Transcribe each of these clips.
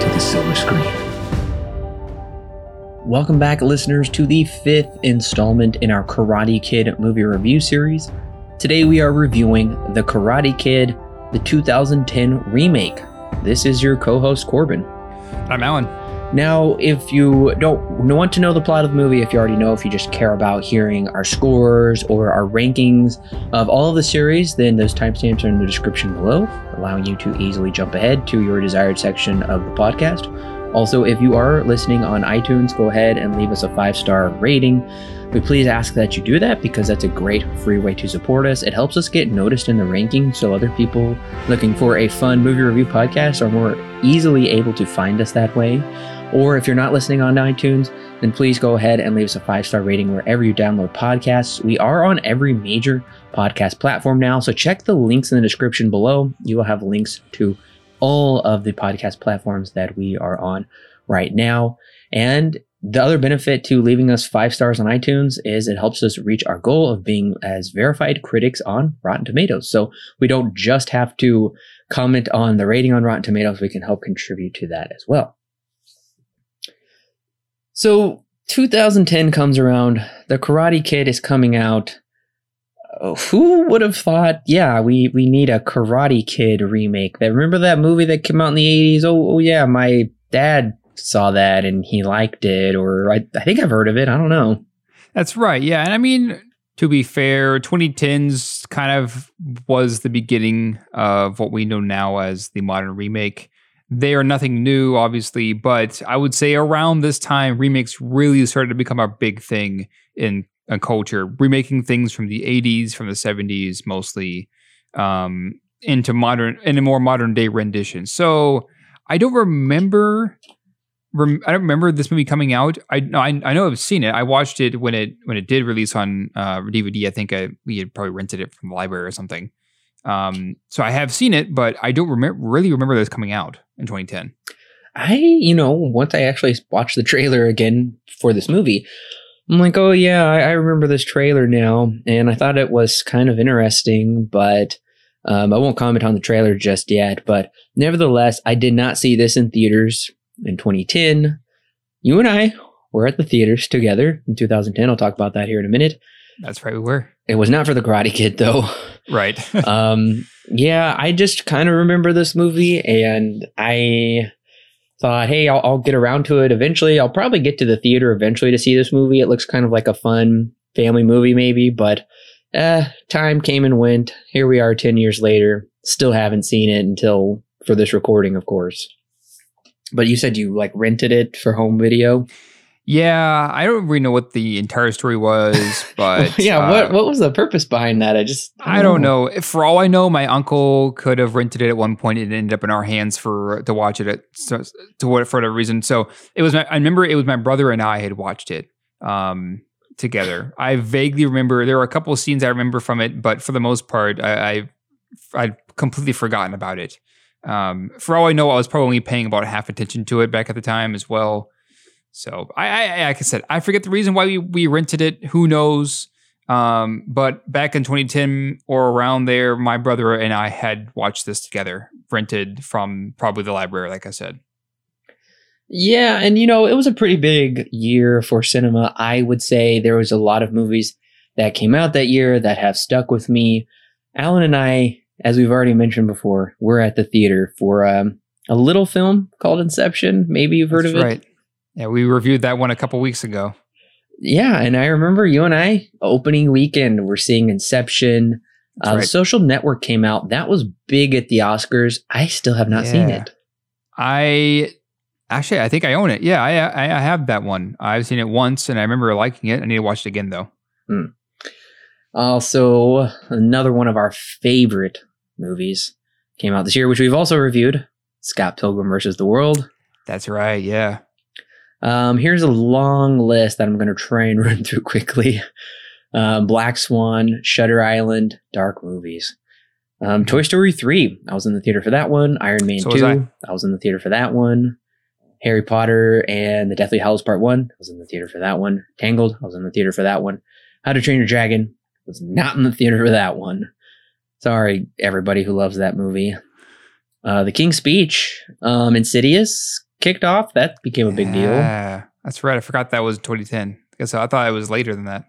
to the silver screen. Welcome back, listeners, to the fifth installment in our Karate Kid movie review series. Today we are reviewing The Karate Kid, the 2010 remake. This is your co host, Corbin. I'm Alan. Now, if you don't want to know the plot of the movie, if you already know, if you just care about hearing our scores or our rankings of all of the series, then those timestamps are in the description below, allowing you to easily jump ahead to your desired section of the podcast. Also, if you are listening on iTunes, go ahead and leave us a five star rating. We please ask that you do that because that's a great free way to support us. It helps us get noticed in the ranking so other people looking for a fun movie review podcast are more easily able to find us that way. Or if you're not listening on iTunes, then please go ahead and leave us a five star rating wherever you download podcasts. We are on every major podcast platform now, so check the links in the description below. You will have links to all of the podcast platforms that we are on right now. And the other benefit to leaving us five stars on iTunes is it helps us reach our goal of being as verified critics on Rotten Tomatoes. So we don't just have to comment on the rating on Rotten Tomatoes, we can help contribute to that as well. So 2010 comes around, The Karate Kid is coming out. Oh, who would have thought? Yeah, we we need a Karate Kid remake. Remember that movie that came out in the 80s? Oh, oh yeah, my dad saw that and he liked it, or I, I think I've heard of it. I don't know. That's right. Yeah, and I mean to be fair, 2010s kind of was the beginning of what we know now as the modern remake. They are nothing new, obviously, but I would say around this time, remakes really started to become a big thing in a culture, remaking things from the 80s, from the 70s, mostly um, into modern, in a more modern day rendition. So I don't remember. I don't remember this movie coming out. I, I I know I've seen it. I watched it when it when it did release on uh, DVD. I think I, we had probably rented it from the library or something. Um, so I have seen it, but I don't really remember this coming out in 2010. I, you know, once I actually watched the trailer again for this movie, I'm like, oh yeah, I, I remember this trailer now, and I thought it was kind of interesting, but um, I won't comment on the trailer just yet. But nevertheless, I did not see this in theaters in 2010. You and I were at the theaters together in 2010. I'll talk about that here in a minute. That's right, we were. It was not for the Karate Kid though. Right. um, yeah, I just kind of remember this movie, and I thought, hey, I'll, I'll, get around to it eventually. I'll probably get to the theater eventually to see this movie. It looks kind of like a fun family movie, maybe, but uh, time came and went. Here we are 10 years later. Still haven't seen it until for this recording, of course. But you said you like rented it for home video? Yeah, I don't really know what the entire story was, but yeah, uh, what what was the purpose behind that? I just I don't, know. know. For all I know, my uncle could have rented it at one point and it ended up in our hands for to watch it at so, to what for whatever reason. So it was. My, I remember it was my brother and I had watched it um, together. I vaguely remember there were a couple of scenes I remember from it, but for the most part, I I I'd completely forgotten about it. Um, for all I know, I was probably paying about half attention to it back at the time as well. So I, I, like I said, I forget the reason why we, we rented it. Who knows? Um, but back in 2010 or around there, my brother and I had watched this together, rented from probably the library, like I said. Yeah, and you know, it was a pretty big year for cinema. I would say there was a lot of movies that came out that year that have stuck with me. Alan and I, as we've already mentioned before, we're at the theater for um, a little film called Inception. Maybe you've heard That's of it. Right. Yeah, we reviewed that one a couple weeks ago. Yeah, and I remember you and I opening weekend we're seeing Inception. Uh, right. Social Network came out. That was big at the Oscars. I still have not yeah. seen it. I actually, I think I own it. Yeah, I, I, I have that one. I've seen it once, and I remember liking it. I need to watch it again though. Hmm. Also, another one of our favorite movies came out this year, which we've also reviewed. Scott Pilgrim versus the World. That's right. Yeah. Um, here's a long list that I'm going to try and run through quickly. Um, Black Swan, Shutter Island, dark movies. Um, Toy Story 3, I was in the theater for that one. Iron Man So 2, was I. I. was in the theater for that one. Harry Potter and the Deathly Hallows Part 1, I was in the theater for that one. Tangled, I was in the theater for that one. How to Train Your Dragon, was not in the theater for that one. Sorry, everybody who loves that movie. Uh, the King's Speech, um, Insidious kicked off. That became a big deal. Yeah. That's right. I forgot that was 2010. So I thought it was later than that.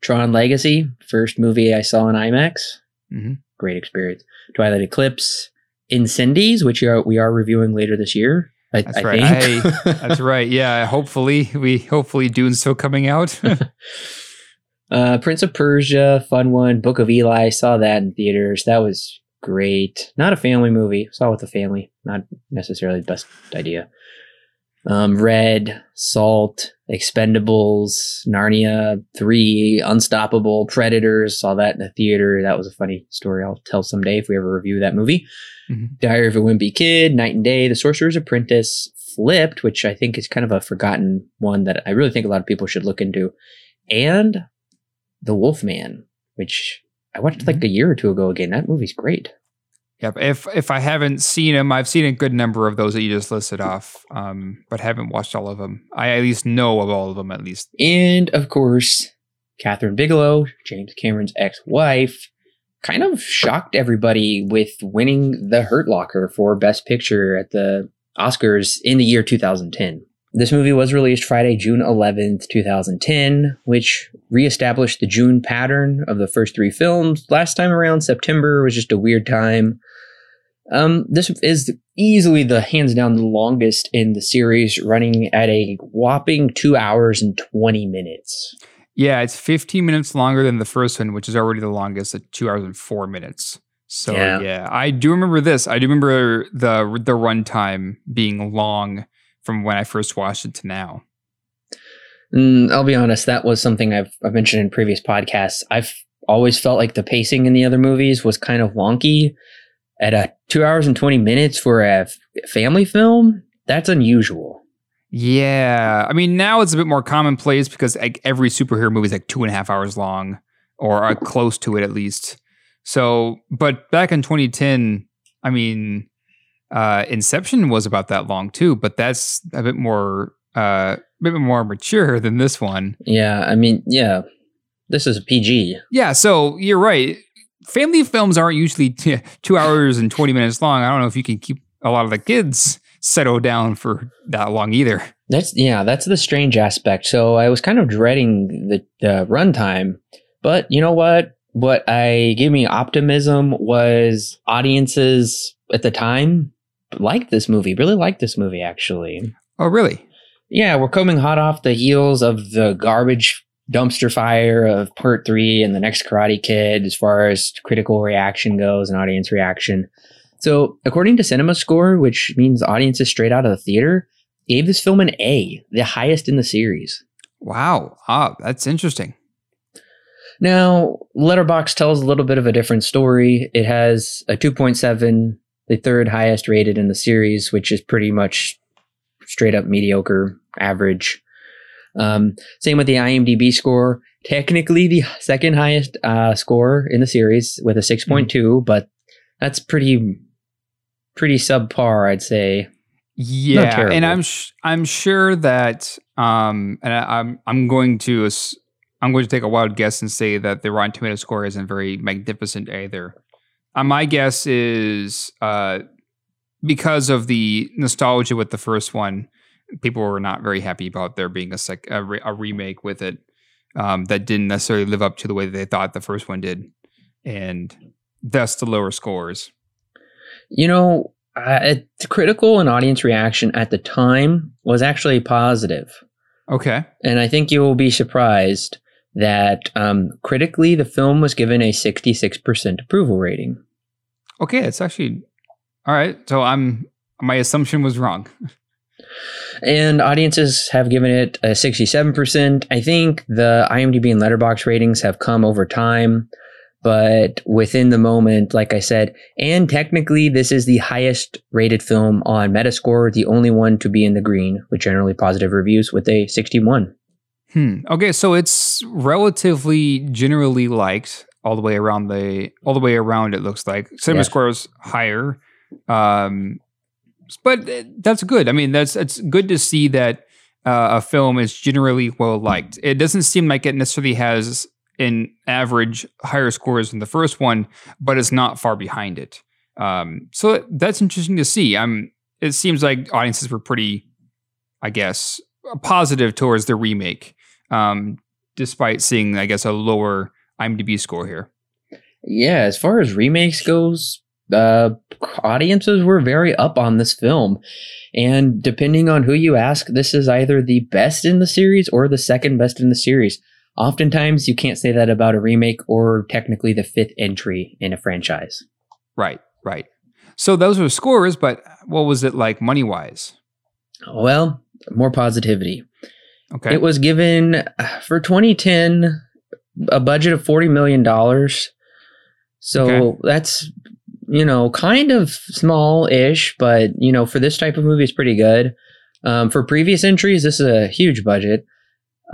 Tron Legacy, first movie I saw in IMAX. hmm Great experience. Twilight Eclipse, Incendies, which are, we are reviewing later this year. I, That's I right. think. That's right. Yeah. Hopefully, we hopefully Dune's still coming out. uh, Prince of Persia, fun one. Book of Eli, saw that in theaters. That was great. Not a family movie. Saw with the family. Not necessarily the best idea. Um, Red, Salt, Expendables, Narnia 3, Unstoppable, Predators. Saw that in the theater. That was a funny story I'll tell someday if we ever review that movie. Mhm. Diary of a Wimpy Kid, Knight and Day, The Sorcerer's Apprentice, Flipped, which I think is kind of a forgotten one that I really think a lot of people should look into, and The Wolfman, which I watched like a year or two ago again. That movie's great. Yep. If if I haven't seen them, I've seen a good number of those that you just listed off, um, but haven't watched all of them. I at least know of all of them at least. And of course, Kathryn Bigelow, James Cameron's ex wife, kind of shocked everybody with winning the Hurt Locker for Best Picture at the Oscars in the year 2010. This movie was released Friday, June 11th, 2010, which reestablished the June pattern of the first three films. Last time around, September was just a weird time. Um, this is easily the hands down the longest in the series, running at a whopping two hours and 20 minutes. Yeah, it's 15 minutes longer than the first one, which is already the longest at two hours and four minutes. So Yeah. yeah, I do remember this. I do remember the the runtime being long from when I first watched it to now. Mm, I'll be honest, that was something I've, I've mentioned in previous podcasts. I've always felt like the pacing in the other movies was kind of wonky. At a two hours and 20 minutes for a family film, that's unusual. Yeah, I mean now it's a bit more commonplace because like every superhero movie is like two and a half hours long, or uh, close to it at least. So, but back in 2010, I mean, uh, Inception was about that long too, but that's a bit more, uh, a bit more mature than this one. Yeah, I mean, yeah, this is a PG. Yeah, so you're right. Family films aren't usually t- two hours and 20 minutes long. I don't know if you can keep a lot of the kids settled down for that long either. That's yeah, that's the strange aspect. So I was kind of dreading the, the runtime, but you know what? What I gave me optimism was audiences at the time liked this movie, really liked this movie actually. Oh, really? Yeah, we're coming hot off the heels of the garbage dumpster fire of part three and the next Karate Kid as far as critical reaction goes and audience reaction. So, according to Cinema Score, which means audiences straight out of the theater, gave this film an A, the highest in the series. Wow. Ah, that's interesting. Now, Letterbox tells a little bit of a different story. It has a 2.7, the third highest rated in the series, which is pretty much straight up mediocre, average. Um, same with the IMDb score. Technically, the second highest uh, score in the series with a 6.2, but that's pretty pretty subpar, I'd say. Yeah, and I'm sh- I'm sure that um and I, I'm I'm going to ass- I'm going to take a wild guess and say that the Rotten Tomato score isn't very magnificent either. Uh, my guess is uh because of the nostalgia with the first one, people were not very happy about there being a sec- a, re- a remake with it um, that didn't necessarily live up to the way that they thought the first one did, and thus the lower scores. You know, uh, the critical and audience reaction at the time was actually positive. Okay. And I think you will be surprised that um, critically, the film was given a 66% approval rating. Okay, it's actually all right. So I'm my assumption was wrong. And audiences have given it a 67%. I think the IMDb and Letterbox ratings have come over time. but within the moment, like I said, and technically, this is the highest rated film on Metascore, the only one to be in the green with generally positive reviews with a 61. Hmm. Okay, so it's relatively generally liked all the way around the all the way around. It looks like cinema Yes. score is higher, um, but that's good. I mean, that's it's good to see that uh, a film is generally well liked. It doesn't seem like it necessarily has an average higher scores than the first one, but it's not far behind it. Um, so that's interesting to see. I'm. It seems like audiences were pretty, I guess, positive towards the remake, um, despite seeing, I guess, a lower IMDb score here. Yeah, as far as remakes goes, uh, audiences were very up on this film. And depending on who you ask, this is either the best in the series or the second best in the series. Oftentimes, you can't say that about a remake or technically the fifth entry in a franchise. Right, right. So those were scores, but what was it like money wise? Well, more positivity. Okay. It was given for 2010 a budget of $40 million. So Okay. that's, you know, kind of small ish, but, you know, for this type of movie, it's pretty good. Um, for previous entries, this is a huge budget.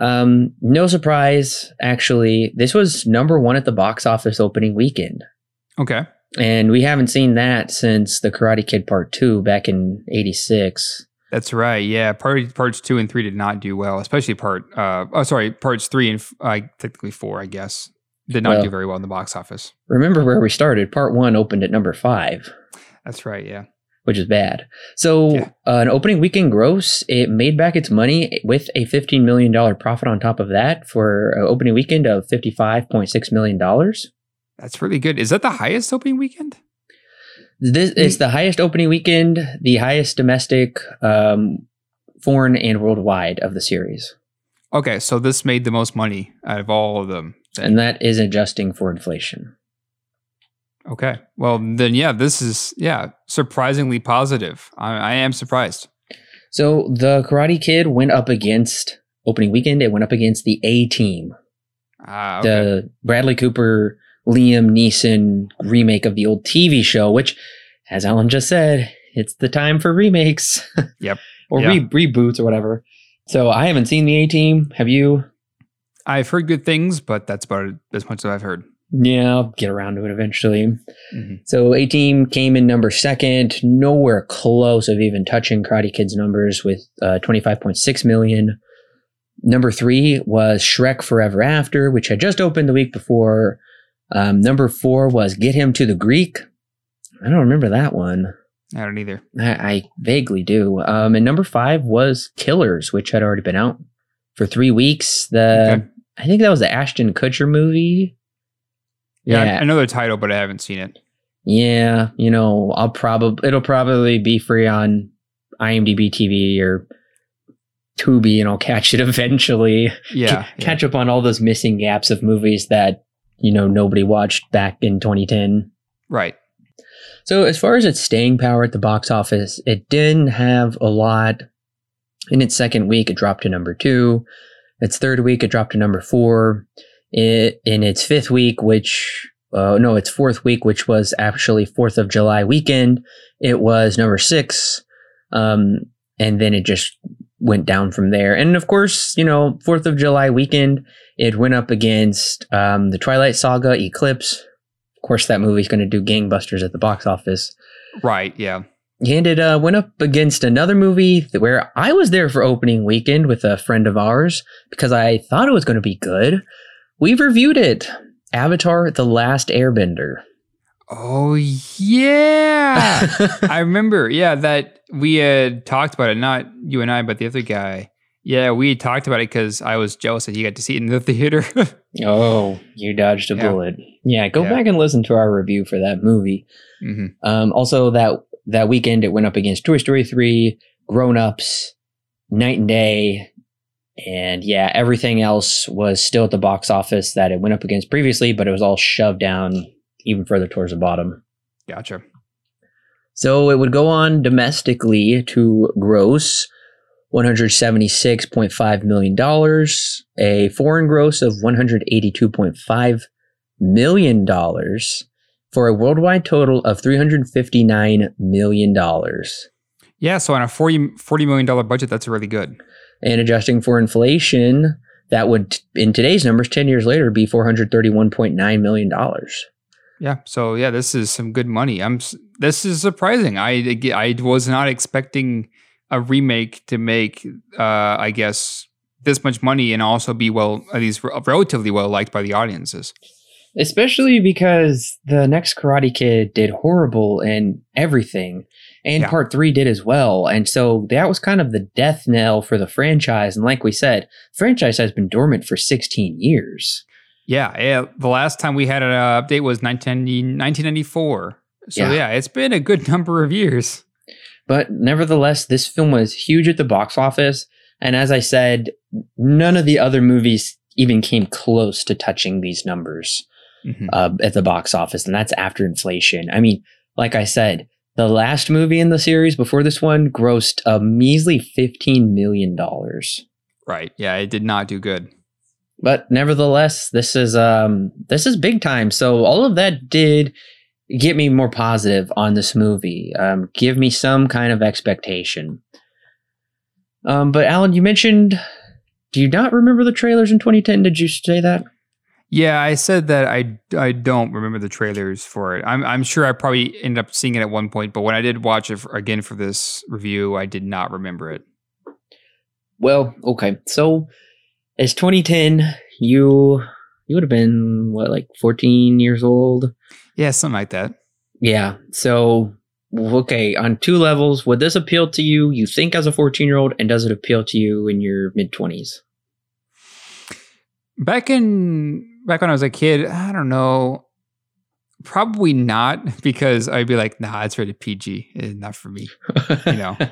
Um, no surprise, actually, this was number one at the box office opening weekend. okay. And we haven't seen that since The Karate Kid Part 2 back in 86. That's right. Yeah. Part, parts two and three did not do well, especially part, uh, oh, sorry, parts three and uh, technically four, I guess, did not Well- do very well in the box office. Remember where we started? Part 1 opened at number 5. That's right. Yeah. which is bad. So, Yeah. uh, an opening weekend gross, it made back its money with a $15 million profit on top of that for an opening weekend of $55.6 million. That's really good. Is that the highest opening weekend? This it's the highest opening weekend, the highest domestic, um, foreign, and worldwide of the series. Okay. So this made the most money out of all of them. then. And that is adjusting for inflation. Okay. Well, then, yeah, this is, yeah, surprisingly positive. I, I am surprised. So, the Karate Kid went up against, opening weekend, it went up against the A Team. Ah, okay. the Bradley Cooper, Liam Neeson remake of the old TV show, which, as Alan just said, it's the time for remakes. Yep. or Yeah. re- reboots or whatever. So I haven't seen the A Team. Have you? I've heard good things, but that's about as much as I've heard. Yeah, I'll get around to it eventually. Mhm. So A Team came in number second, nowhere close of even touching Karate Kid's numbers with uh, 25.6 million. Number three was Shrek Forever After, which had just opened the week before. Um, number four was Get Him to the Greek. I don't remember that one. I don't either. I, I vaguely do. Um, and number five was Killers, which had already been out for three weeks. The Okay. I think that was the Ashton Kutcher movie. Yeah, Yeah. I, know the title, but I haven't seen it. Yeah, you know, I'll probably it'll probably be free on IMDb TV or Tubi, and I'll catch it eventually. Yeah. Yeah. catch up on all those missing gaps of movies that you know nobody watched back in 2010. Right. So as far as its staying power at the box office, it didn't have a lot. In its second week, it dropped to number two. Its third week, it dropped to number four. It, in its fifth week, which uh, no, its fourth week, which was actually Fourth of July weekend, it was number six. Um, and then it just went down from there. And of course, you know, Fourth of July weekend, it went up against um, the Twilight Saga, Eclipse. Of course, that movie's going to do gangbusters at the box office. Right. Yeah. And it uh, went up against another movie where I was there for opening weekend with a friend of ours because I thought it was going to be good. We've reviewed it Avatar The Last Airbender. Oh, yeah. I remember. Yeah. That we had talked about it, not you and I, but the other guy. Yeah. We talked about it because I was jealous that you got to see it in the theater. oh, you dodged a Yeah. bullet. Yeah, go Yeah. back and listen to our review for that movie. hmm Um, also, that that weekend it went up against Toy Story 3, Grown Ups, Knight and Day, and yeah, everything else was still at the box office that it went up against previously, but it was all shoved down even further towards the bottom. Gotcha. So it would go on domestically to gross $176.5 million, a foreign gross of $182.5 million for a worldwide total of $359 million. Yeah, so on a 40, $40 million budget, that's really good. And adjusting for inflation, that would, in today's numbers, 10 years later, be $431.9 million. Yeah, so yeah, this is some good money. I'm. This is surprising. I I was not expecting a remake to make, uh, I guess, this much money and also be well, at least relatively well liked by the audiences. Especially because the next Karate Kid did horrible in everything, and yeah. Part Three did as well. And so that was kind of the death knell for the franchise. And like we said, franchise has been dormant for 16 years. Yeah, yeah. The last time we had an update was 1994. So yeah. yeah, it's been a good number of years. But nevertheless, this film was huge at the box office. And as I said, none of the other movies even came close to touching these numbers mm-hmm. uh, at the box office. And that's after inflation. I mean, like I said, the last movie in the series before this one grossed a measly $15 million. Right. Yeah, it did not do good but nevertheless, this is um this is big time. So all of that did get me more positive on this movie. Um, give me some kind of expectation. Um, but Alan, you mentioned, do you not remember the trailers in 2010? Did you say that? Yeah, I said that I I don't remember the trailers for it. I'm I'm sure I probably ended up seeing it at one point, but when I did watch it for, again for this review, I did not remember it. Well, okay, so it's 2010. You you would have been what like 14 years old. Yeah, something like that. Yeah. So okay, on two levels, would this appeal to you? You think as a 14 year old, and does it appeal to you in your mid 20s? Back in back when I was a kid, I don't know. Probably not because I'd be like, nah, it's rated PG. It's not for me. you know.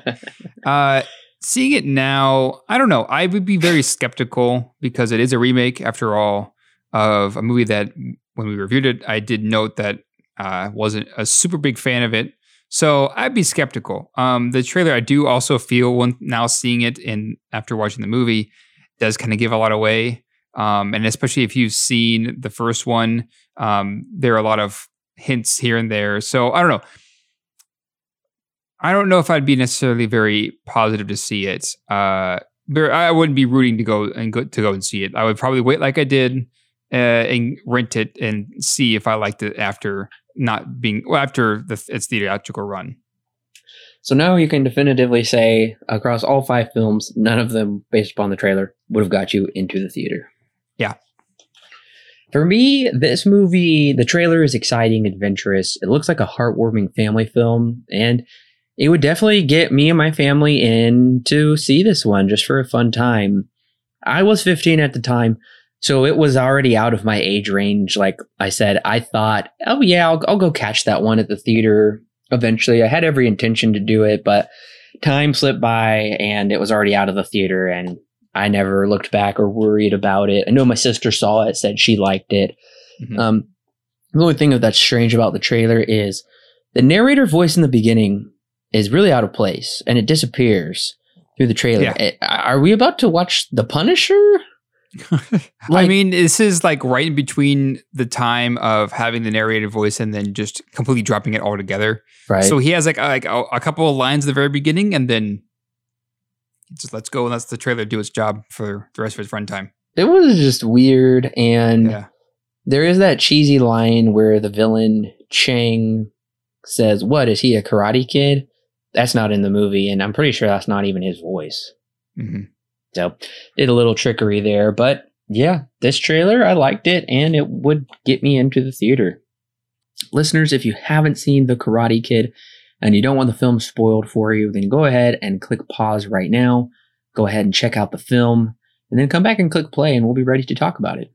Uh seeing it now, I don't know. I would be very skeptical because it is a remake, after all, of a movie that when we reviewed it, I did note that uh, wasn't a super big fan of it. So I'd be skeptical. Um, the trailer, I do also feel when now seeing it and after watching the movie, does kind of give a lot away. Um, and especially if you've seen the first one, um, there are a lot of hints here and there. So I don't know. I don't know if I'd be necessarily very positive to see it. Uh, I wouldn't be rooting to go and go, to go and see it. I would probably wait like I did uh, and rent it and see if I liked it after not being well, after the, its theatrical run. So now you can definitively say across all five films, none of them, based upon the trailer, would have got you into the theater. Yeah. For me, this movie, the trailer is exciting, adventurous. It looks like a heartwarming family film, and it would definitely get me and my family in to see this one just for a fun time. I was 15 at the time, so it was already out of my age range. Like I said, I thought, oh yeah, I'll, I'll go catch that one at the theater eventually. I had every intention to do it, but time slipped by and it was already out of the theater and I never looked back or worried about it. I know my sister saw it, said she liked it. Mm-hmm. Um, the only thing that's strange about the trailer is the narrator voice in the beginning is really out of place and it disappears through the trailer. Yeah. Eh, are we about to watch The Punisher? Like, I mean, this is like right in between the time of having the narrated voice and then just completely dropping it all together. Right. So he has like a, like a, a couple of lines at the very beginning, and then just let's go and let the trailer do its job for the rest of its runtime. It was just weird, and yeah. there is that cheesy line where the villain Chang says, "What is he a karate kid?" that's not in the movie, and I'm pretty sure that's not even his voice. Mm-hmm. So did a little trickery there, but yeah, this trailer I liked it, and it would get me into the theater. Listeners, if you haven't seen The Karate Kid and you don't want the film spoiled for you, then go ahead and click pause right now. Go ahead and check out the film, and then come back and click play, and we'll be ready to talk about it.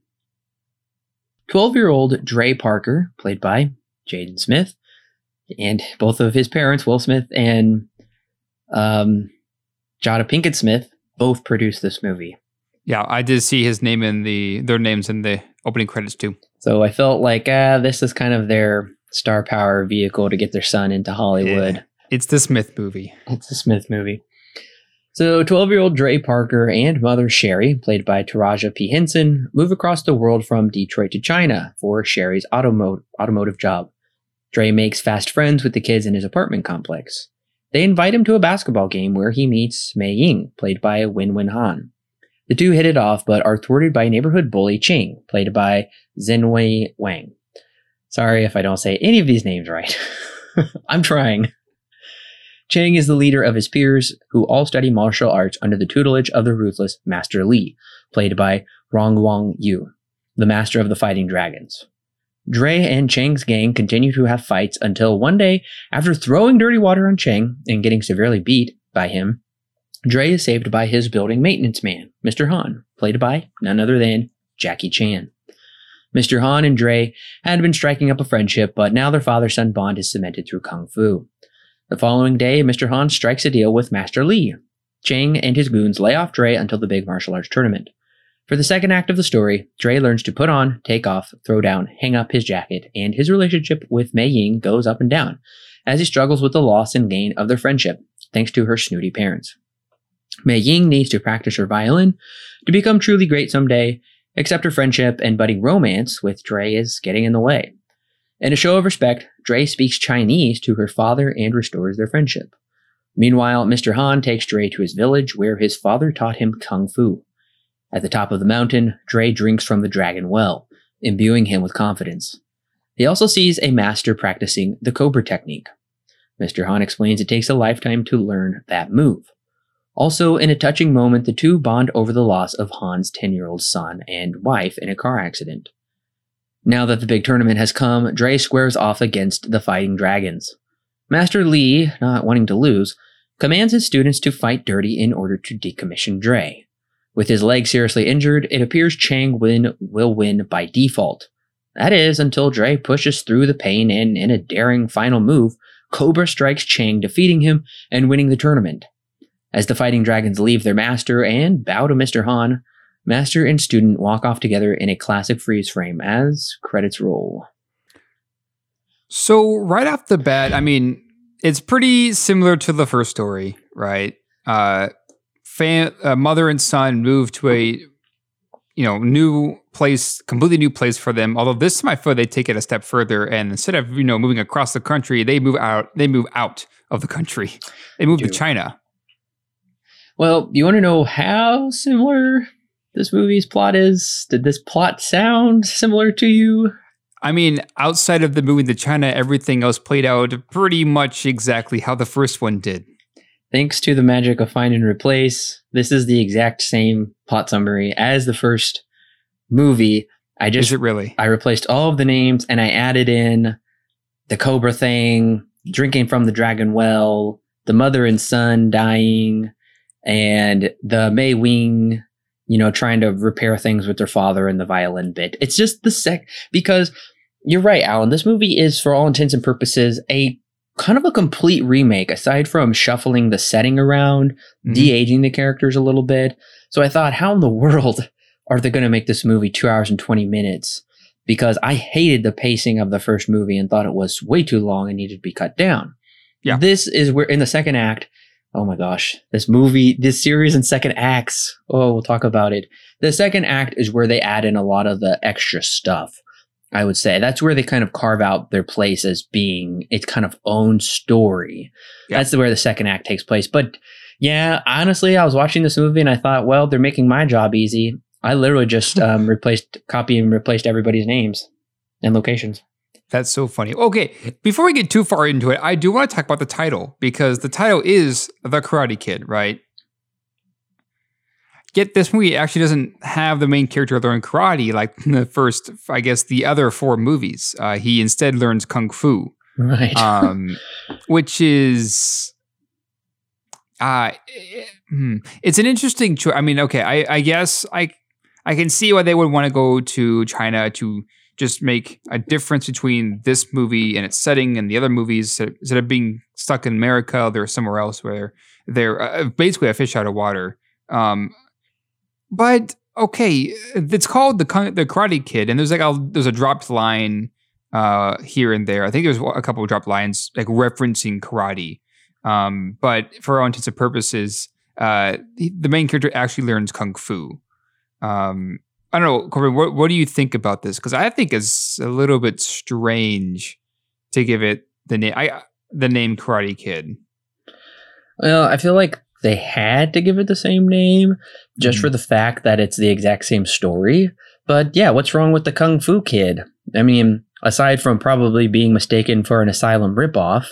12 year old Dre Parker, played by Jaden Smith, and both of his parents, Will Smith and um, Jada Pinkett Smith, both produced this movie. Yeah, I did see his name in the their names in the opening credits too. So I felt like uh, this is kind of their star power vehicle to get their son into Hollywood. Yeah. It's the Smith movie. It's the Smith movie. So, 12 year old Dre Parker and mother Sherry, played by Taraji P. Henson, move across the world from Detroit to China for Sherry's automo- automotive job. Dre makes fast friends with the kids in his apartment complex. They invite him to a basketball game where he meets Mei Ying, played by Wenwen Han. The two hit it off, but are thwarted by neighborhood bully Ching, played by Zhenwei Wang. Sorry if I don't say any of these names right. I'm trying. Chang is the leader of his peers, who all study martial arts under the tutelage of the ruthless Master Li, played by Rong Wang Yu, the master of the fighting dragons. Dre and Chang's gang continue to have fights until one day, after throwing dirty water on Chang and getting severely beat by him, Dre is saved by his building maintenance man, Mr. Han, played by none other than Jackie Chan. Mr. Han and Dre had been striking up a friendship, but now their father son bond is cemented through Kung Fu. The following day, Mr. Han strikes a deal with Master Li. Chang and his goons lay off Dre until the big martial arts tournament. For the second act of the story, Dre learns to put on, take off, throw down, hang up his jacket, and his relationship with Mei Ying goes up and down as he struggles with the loss and gain of their friendship, thanks to her snooty parents. Mei Ying needs to practice her violin to become truly great someday, except her friendship and budding romance with Dre is getting in the way. In a show of respect, Dre speaks Chinese to her father and restores their friendship. Meanwhile, Mr. Han takes Dre to his village where his father taught him kung fu. At the top of the mountain, Dre drinks from the dragon well, imbuing him with confidence. He also sees a master practicing the cobra technique. Mr. Han explains it takes a lifetime to learn that move. Also, in a touching moment, the two bond over the loss of Han's 10 year old son and wife in a car accident. Now that the big tournament has come, Dre squares off against the Fighting Dragons. Master Li, not wanting to lose, commands his students to fight dirty in order to decommission Dre. With his leg seriously injured, it appears Chang Win will win by default. That is, until Dre pushes through the pain and, in a daring final move, Cobra strikes Chang, defeating him and winning the tournament. As the Fighting Dragons leave their master and bow to Mr. Han, Master and student walk off together in a classic freeze frame as credits roll. So, right off the bat, I mean, it's pretty similar to the first story, right? Uh, fam- uh, mother and son move to a you know new place, completely new place for them. Although this time I feel they take it a step further, and instead of you know moving across the country, they move out. They move out of the country. They move to China. Well, you want to know how similar this movie's plot is? Did this plot sound similar to you? I mean, outside of the movie to China, everything else played out pretty much exactly how the first one did. Thanks to the magic of find and replace, this is the exact same plot summary as the first movie. I just Is it really? I replaced all of the names and I added in the Cobra thing, drinking from the dragon well, the mother and son dying, and the Mei Ying you know, trying to repair things with their father and the violin bit. It's just the sec because you're right, Alan. This movie is, for all intents and purposes, a kind of a complete remake, aside from shuffling the setting around, mm-hmm. de aging the characters a little bit. So I thought, how in the world are they going to make this movie two hours and 20 minutes? Because I hated the pacing of the first movie and thought it was way too long and needed to be cut down. Yeah. This is where, in the second act, oh my gosh, this movie, this series and second acts. Oh, we'll talk about it. The second act is where they add in a lot of the extra stuff. I would say that's where they kind of carve out their place as being its kind of own story. Yeah. That's where the second act takes place. But yeah, honestly, I was watching this movie and I thought, well, they're making my job easy. I literally just um, replaced, copy and replaced everybody's names and locations. That's so funny. Okay, before we get too far into it, I do want to talk about the title because the title is The Karate Kid, right? Get this movie actually doesn't have the main character learn karate like the first, I guess, the other four movies. Uh, he instead learns kung fu, right? Um, which is, uh, it's an interesting choice. I mean, okay, I, I guess I I can see why they would want to go to China to just make a difference between this movie and its setting and the other movies instead of being stuck in America, they're somewhere else where they're uh, basically a fish out of water. Um, but okay, it's called the the Karate Kid, and there's like a there's a dropped line uh, here and there. I think there's a couple of dropped lines like referencing karate. Um, but for all intents and purposes, uh, the main character actually learns kung fu. Um, I don't know, Corbin. What, what do you think about this? Because I think it's a little bit strange to give it the name. I the name Karate Kid. Well, I feel like they had to give it the same name just Mhm. for the fact that it's the exact same story. But yeah, what's wrong with the Kung Fu Kid? I mean, aside from probably being mistaken for an asylum ripoff,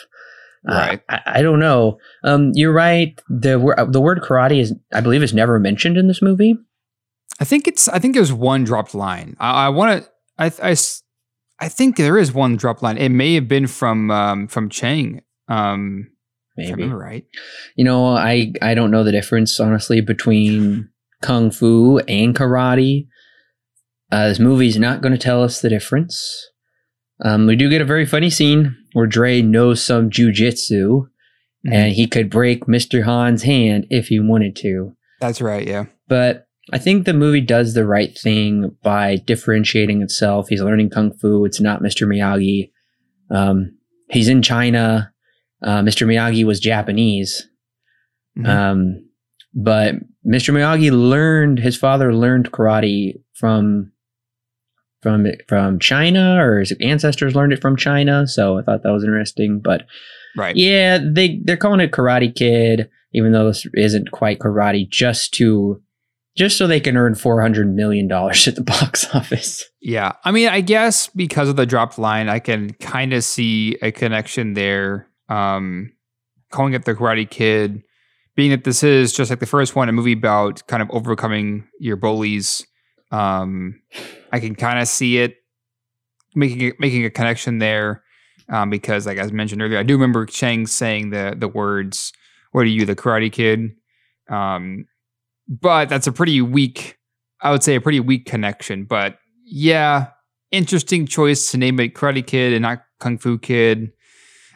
uh, Right. I, I don't know. Um, you're right. The the word karate is, I believe, is never mentioned in this movie. I think it's. I think there's one dropped line. I, I want to. I I think there is one dropped line. It may have been from um, from Chang. Um, if I Maybe remember right. you know, I I don't know the difference honestly between kung fu and karate. Uh, this movie's not going to tell us the difference. Um, we do get a very funny scene where Dre knows some jujitsu, Mm-hmm. and he could break Mr. Han's hand if he wanted to. That's right. Yeah. But I think the movie does the right thing by differentiating itself. He's learning kung fu. It's not Mr. Miyagi. Um, he's in China. Uh, Mr. Miyagi was Japanese. Mhm. Um, but Mr. Miyagi learned his father learned karate from from from China, or his ancestors learned it from China. So I thought that was interesting. But right. yeah, they they're calling it Karate Kid, even though this isn't quite karate, just to just so they can earn four hundred million dollars at the box office. Yeah. I mean, I guess because of the dropped line, I can kind of see a connection there. Um, calling it the Karate Kid, being that this is just like the first one, a movie about kind of overcoming your bullies. Um, I can kind of see it making it, making a connection there. Um, because like I mentioned earlier, I do remember Chang saying the the words, "What are you, the Karate Kid?" Um, but that's a pretty weak, I would say, a pretty weak connection. But yeah, interesting choice to name it Karate Kid and not Kung Fu Kid.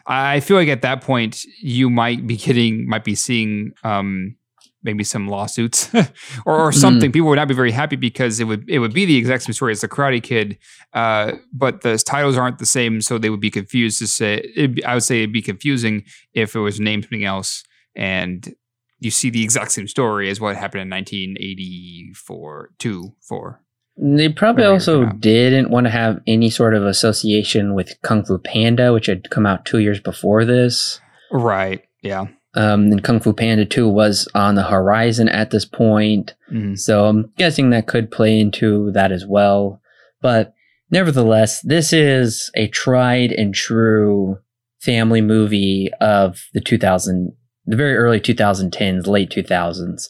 I feel like at that point you might be getting, might be seeing um, maybe some lawsuits or, or something. People would not be very happy because it would it would be the exact same story as the Karate Kid, uh, but the titles aren't the same, so they would be confused to say. It'd be, I would say it'd be confusing if it was named something else and you see the exact same story as what happened in 1984, two, four. They probably also didn't want to have any sort of association with Kung Fu Panda, which had come out two years before this. Right. Yeah. Um, and Kung Fu Panda 2 was on the horizon at this point. Mhm. So I'm guessing that could play into that as well. But nevertheless, this is a tried and true family movie of the 2000, the very early 2010s, late 2000s.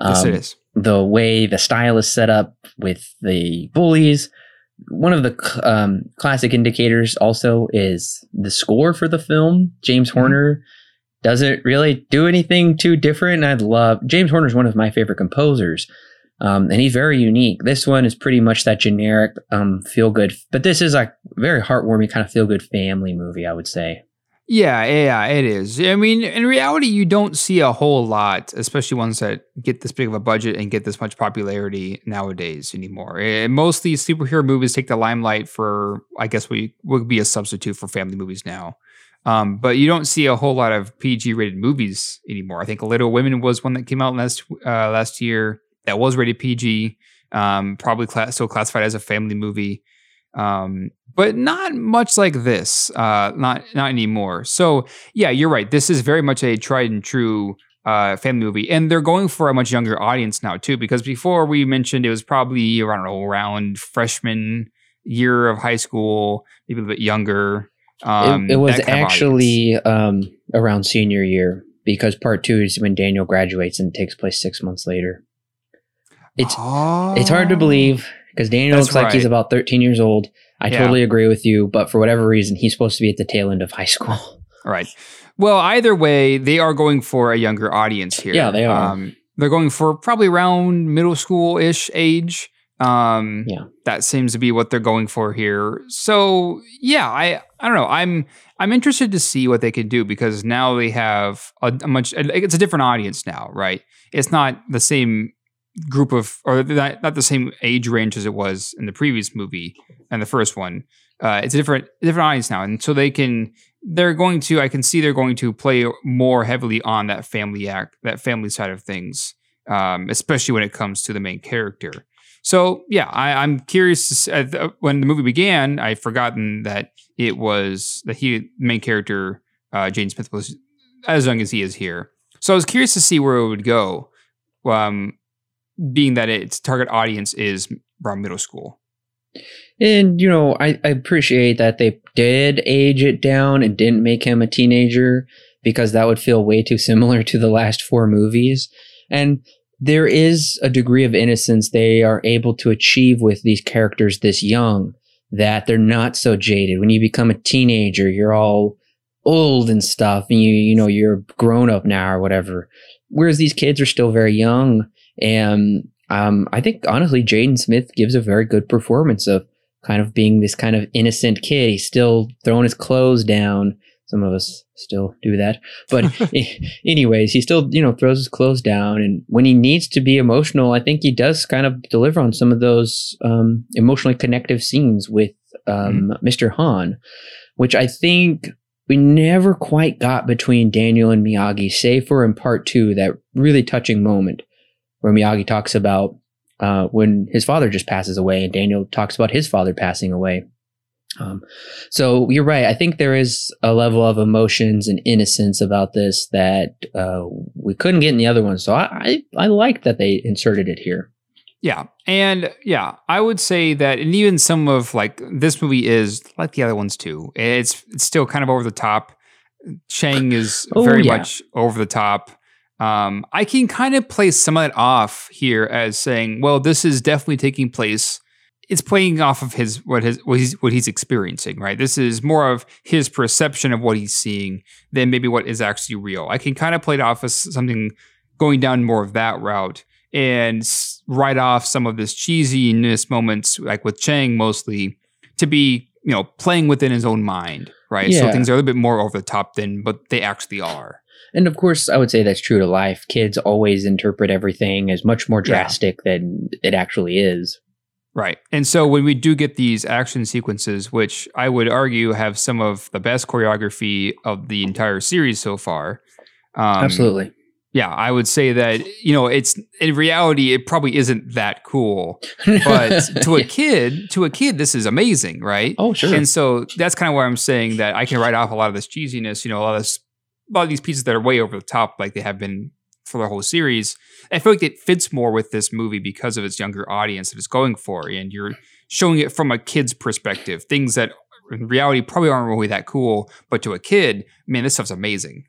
Yes, Um, it is. The way the style is set up with the bullies. One of the um, classic indicators also is the score for the film. James Mm-hmm. Horner doesn't really do anything too different. I'd love James Horner is one of my favorite composers, um, and he's very unique. This one is pretty much that generic um, feel good, but this is a very heartwarming kind of feel good family movie. I would say. Yeah, yeah, it is. I mean, in reality, you don't see a whole lot, especially ones that get this big of a budget and get this much popularity nowadays anymore. Eh, mostly superhero movies take the limelight for, I guess, we would be a substitute for family movies now. Um, but you don't see a whole lot of PG rated movies anymore. I think Little Women was one that came out last uh, last year that was rated PG, um, probably still classified as a family movie um, but not much like this. Uh, not not anymore. So yeah, you're right. This is very much a tried and true uh, family movie, and they're going for a much younger audience now too. Because before we mentioned it was probably don't know around freshman year of high school, maybe a little bit younger. Um, it, it was that kind of audience. actually um, around senior year because part two is when Daniel graduates and takes place six months later. It's it's hard to Oh. believe because Daniel That's looks like he's about 13 years old. I Yeah. totally agree with you, but for whatever reason, he's supposed to be at the tail end of high school. Right. Well, either way, they are going for a younger audience here. Yeah, they are. Um, they're going for probably around middle school ish age. Um, Yeah. that seems to be what they're going for here. So yeah, I I don't know. I'm I'm interested to see what they can do because now they have a, a much. It's a different audience now, right? It's not the same group of or not, not the same age range as it was in the previous movie and the first one. Uh, it's a different different audience now, and so they can they're going to I can see they're going to play more heavily on that family act that family side of things, um, especially when it comes to the main character. So yeah, I, am curious. See, uh, when the movie began, I'd forgotten that it was that he main character uh, Jaden Smith was as young as he is here. So I was curious to see where it would go, um, being that its target audience is around middle school. And you know, I, I appreciate that they did age it down and didn't make him a teenager because that would feel way too similar to the last four movies. And there is a degree of innocence they are able to achieve with these characters this young that they're not so jaded. When you become a teenager, you're all old and stuff and you you know you're grown up now or whatever. Whereas these kids are still very young and um, I think honestly Jaden Smith gives a very good performance of kind of being this kind of innocent kid. He's still throwing his clothes down. Some of us still do that. But anyways, he still, you know, throws his clothes down. And when he needs to be emotional, I think he does kind of deliver on some of those um, emotionally connective scenes with um, mm-hmm. Mr. Han, which I think we never quite got between Daniel and Miyagi, save for in part two, that really touching moment where Miyagi talks about uh, when his father just passes away, and Daniel talks about his father passing away. Um, so you're right. I think there is a level of emotions and innocence about this that uh, we couldn't get in the other one. So I, I, I like that they inserted it here. Yeah. And yeah, I would say that, and even some of like this movie is like the other ones too. It's, it's still kind of over the top. Chang is oh, very yeah. much over the top. Um, I can kind of play some of it off here as saying, well, this is definitely taking place. It's playing off of his what his what he's what he's experiencing, right? This is more of his perception of what he's seeing than maybe what is actually real. I can kind of play it off as something going down more of that route and write off some of this cheesiness moments, like with Chang mostly, to be you know playing within his own mind, right? Yeah. So things are a little bit more over the top than what they actually are. And of course, I would say that's true to life. Kids always interpret everything as much more drastic yeah. than it actually is. Right. And so when we do get these action sequences, which I would argue have some of the best choreography of the entire series so far. Um, Absolutely. Yeah, I would say that, you know, it's in reality, it probably isn't that cool. But to a kid, to a kid, this is amazing, right? Oh, sure. And so that's kind of why I'm saying that I can write off a lot of this cheesiness, you know, a lot of this a lot of these pieces that are way over the top, like they have been for the whole series. I feel like it fits more with this movie because of its younger audience that it's going for, and you're showing it from a kid's perspective. Things that in reality probably aren't really that cool, but to a kid, man, this stuff's amazing.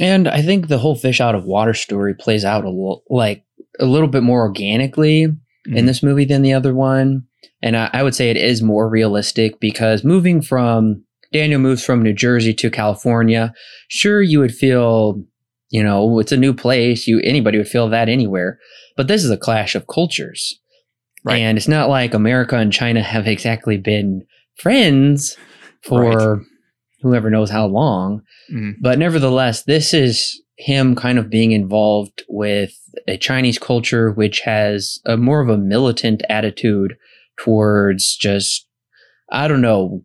And I think the whole fish out of water story plays out a little like a little bit more organically mm-hmm. in this movie than the other one. And I, I would say it is more realistic because moving from Daniel moves from New Jersey to California, sure you would feel, you know, it's a new place. You anybody would feel that anywhere. But this is a clash of cultures. Right. And it's not like America and China have exactly been friends for right. whoever knows how long. Mm. But nevertheless, this is him kind of being involved with a Chinese culture which has a more of a militant attitude towards just I don't know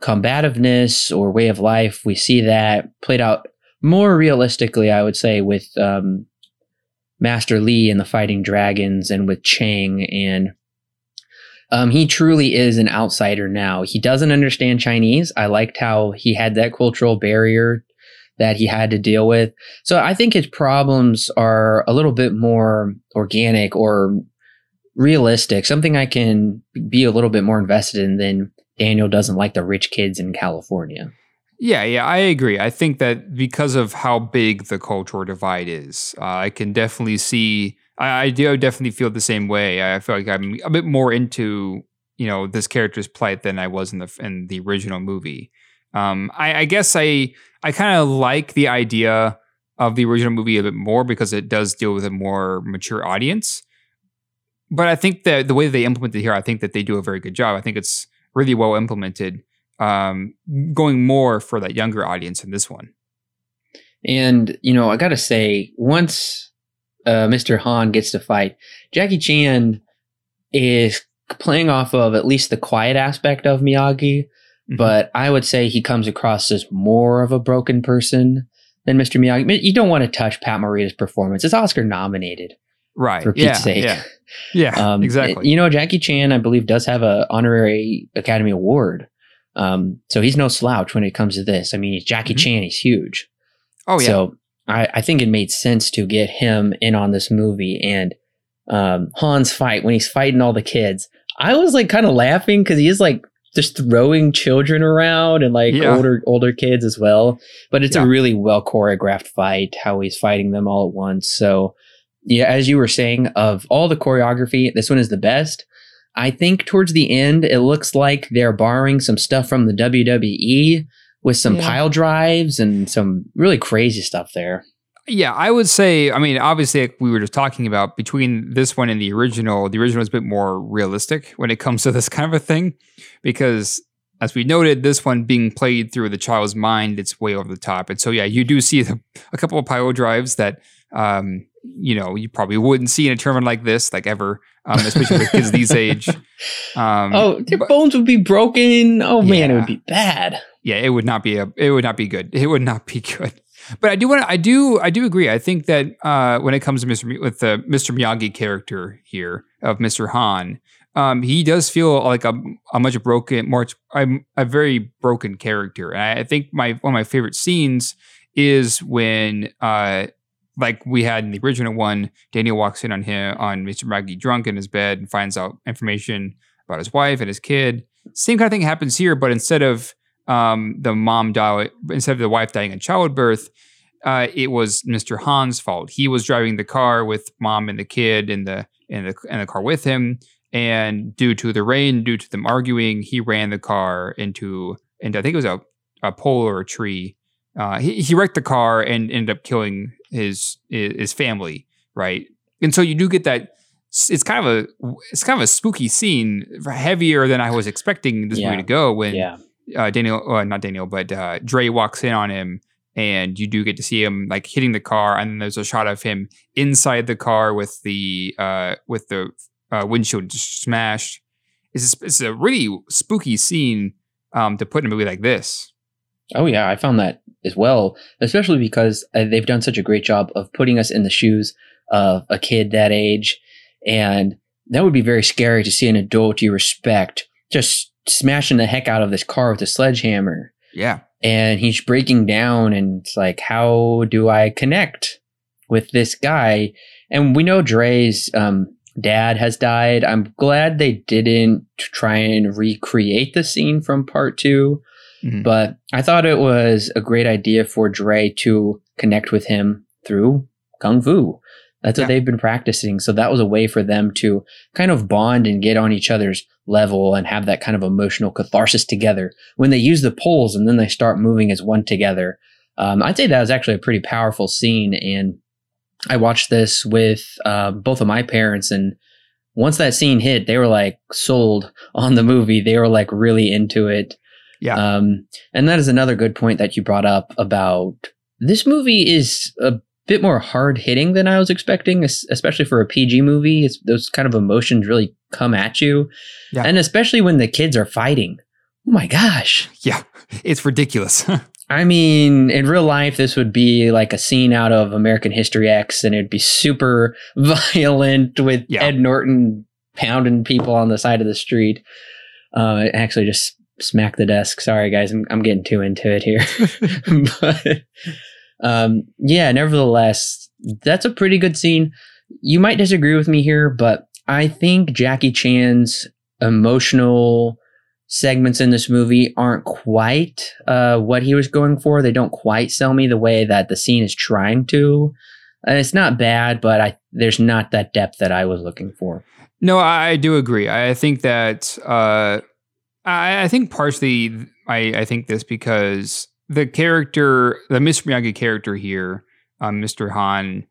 combativeness or way of life. We see that played out more realistically, I would say, with um, Master Li and the Fighting Dragons and with Chang. And um, he truly is an outsider now. He doesn't understand Chinese. I liked how he had that cultural barrier that he had to deal with. So I think his problems are a little bit more organic or realistic, something I can be a little bit more invested in than Daniel doesn't like the rich kids in California. Yeah, yeah, I agree. I think that because of how big the cultural divide is, uh, I can definitely see. I, I, do definitely feel the same way. I feel like I'm a bit more into you know this character's plight than I was in the in the original movie. Um, I, I guess I I kind of like the idea of the original movie a bit more because it does deal with a more mature audience. But I think that the way they implement it here, I think that they do a very good job. I think it's really well implemented, um, going more for that younger audience in this one. And, you know, I got to say, once uh, Mr. Han gets to fight, Jackie Chan is playing off of at least the quiet aspect of Miyagi, Mhm. but I would say he comes across as more of a broken person than Mr. Miyagi. You don't want to touch Pat Morita's performance. It's Oscar nominated. Right. for Pete's yeah, sake. Yeah. Yeah. Um, exactly. You know, Jackie Chan, I believe, does have a honorary Academy Award. Um, so he's no slouch when it comes to this. I mean, he's Jackie Mhm. Chan. He's huge. oh yeah. So I, I think it made sense to get him in on this movie and um, Han's fight when he's fighting all the kids. I was like kind of laughing because he is like just throwing children around and like Yeah. older older kids as well. But it's Yeah. a really well choreographed fight. How he's fighting them all at once. So yeah, as you were saying, of all the choreography, this one is the best. I think towards the end, it looks like they're borrowing some stuff from the WWE with some Yeah. pile drives and some really crazy stuff there. Yeah, I would say. I mean, obviously, like we were just talking about between this one and the original. The original is a bit more realistic when it comes to this kind of a thing, because as we noted, this one being played through the child's mind, it's way over the top. And so, yeah, you do see the, a couple of pile drives that, um, you know, you probably wouldn't see in a tournament like this, like ever, um, especially with kids these age. Um, oh, their but- bones would be broken. Oh man, it would be bad. yeah, it would not be a it would not be good. It would not be good. But I do want to, I do I do agree. I think that uh, when it comes to Mr. With the Mr. Miyagi character here of Mr. Han, um, he does feel like a, a much broken, more a, a very broken character. And I, I think my one of my favorite scenes is when uh, like we had in the original one, Daniel walks in on him on Mr. Miyagi drunk in his bed and finds out information about his wife and his kid. Same kind of thing happens here, but instead of um, the mom die instead of the wife dying in childbirth, uh, it was Mr. Han's fault. He was driving the car with mom and the kid in the in the in the car with him, and due to the rain, due to them arguing, he ran the car into and I think it was a, a pole or a tree. Uh, he, he wrecked the car and ended up killing his his family, right? And so you do get that. It's kind of a it's kind of a spooky scene, heavier than I was expecting this Yeah. movie to go. When Yeah. uh, Daniel, uh, not Daniel, but uh, Dre walks in on him, and you do get to see him like hitting the car, and there's a shot of him inside the car with the uh, with the uh, windshield smashed. It's it's a really spooky scene um, to put in a movie like this. Oh yeah, I found that as well, especially because uh, they've done such a great job of putting us in the shoes of a kid that age, and that would be very scary to see an adult you respect just smashing the heck out of this car with a sledgehammer, Yeah, and he's breaking down, and it's like, how do I connect with this guy? And we know Dre's um, dad has died. I'm glad they didn't try and recreate the scene from part two. Mhm. But I thought it was a great idea for Dre to connect with him through Kung Fu. That's what they've been practicing. So that was a way for them to kind of bond and get on each other's level and have that kind of emotional catharsis together when they use the poles and then they start moving as one together. Um, I'd say that was actually a pretty powerful scene. And I watched this with uh, both of my parents. And once that scene hit, they were like sold on the movie. They were like really into it. Yeah. Um, and that is another good point that you brought up about this movie is a bit more hard hitting than I was expecting, especially for a PG movie. It's, those kind of emotions really come at you. Yeah. And especially when the kids are fighting. Oh my gosh. yeah, it's ridiculous. I mean, in real life, this would be like a scene out of American History X, and it'd be super violent with Yeah. Ed Norton pounding people on the side of the street. Uh, it actually just smacked the desk. Sorry, guys, I'm, I'm getting too into it here. but um, yeah, nevertheless, that's a pretty good scene. You might disagree with me here, but I think Jackie Chan's emotional segments in this movie aren't quite uh, what he was going for. They don't quite sell me the way that the scene is trying to. Uh, it's not bad, but I there's not that depth that I was looking for. No, I, I do agree. I think that uh, I, I think partially I, I think this because the character, the Mr. Miyagi character here, um, Mr. Han,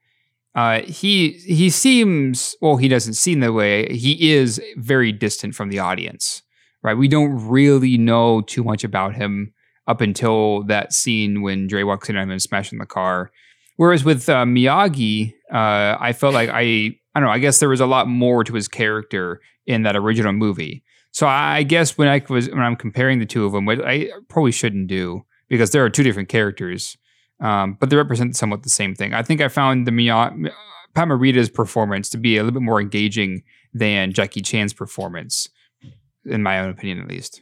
uh, he he seems well. He doesn't seem that way. He is very distant from the audience, right? We don't really know too much about him up until that scene when Dre walks in on him and smashing the car. Whereas with uh, Miyagi, uh, I felt like I I don't know. I guess there was a lot more to his character in that original movie. So I guess when I was when I'm comparing the two of them, what I probably shouldn't do because there are two different characters, um, but they represent somewhat the same thing. I think I found the Mia, Pat Morita's performance to be a little bit more engaging than Jackie Chan's performance, in my own opinion, at least.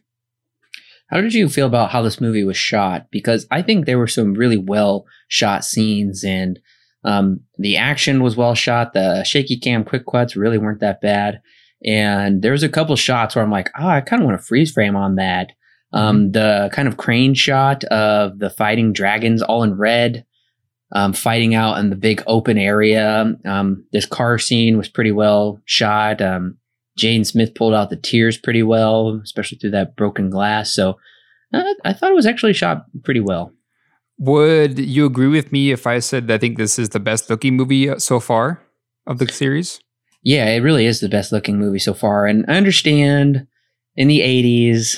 How did you feel about how this movie was shot? Because I think there were some really well shot scenes and um, the action was well shot. The shaky cam quick cuts really weren't that bad. And there was a couple shots where I'm like, oh, I kind of want to freeze frame on that. Um, mm-hmm. the kind of crane shot of the fighting dragons all in red, um, fighting out in the big open area. Um, this car scene was pretty well shot. Um, Jaden Smith pulled out the tears pretty well, especially through that broken glass. So uh, I thought it was actually shot pretty well. Would you agree with me if I said that I think this is the best looking movie so far of the series? Yeah, it really is the best looking movie so far. And I understand in the 80s,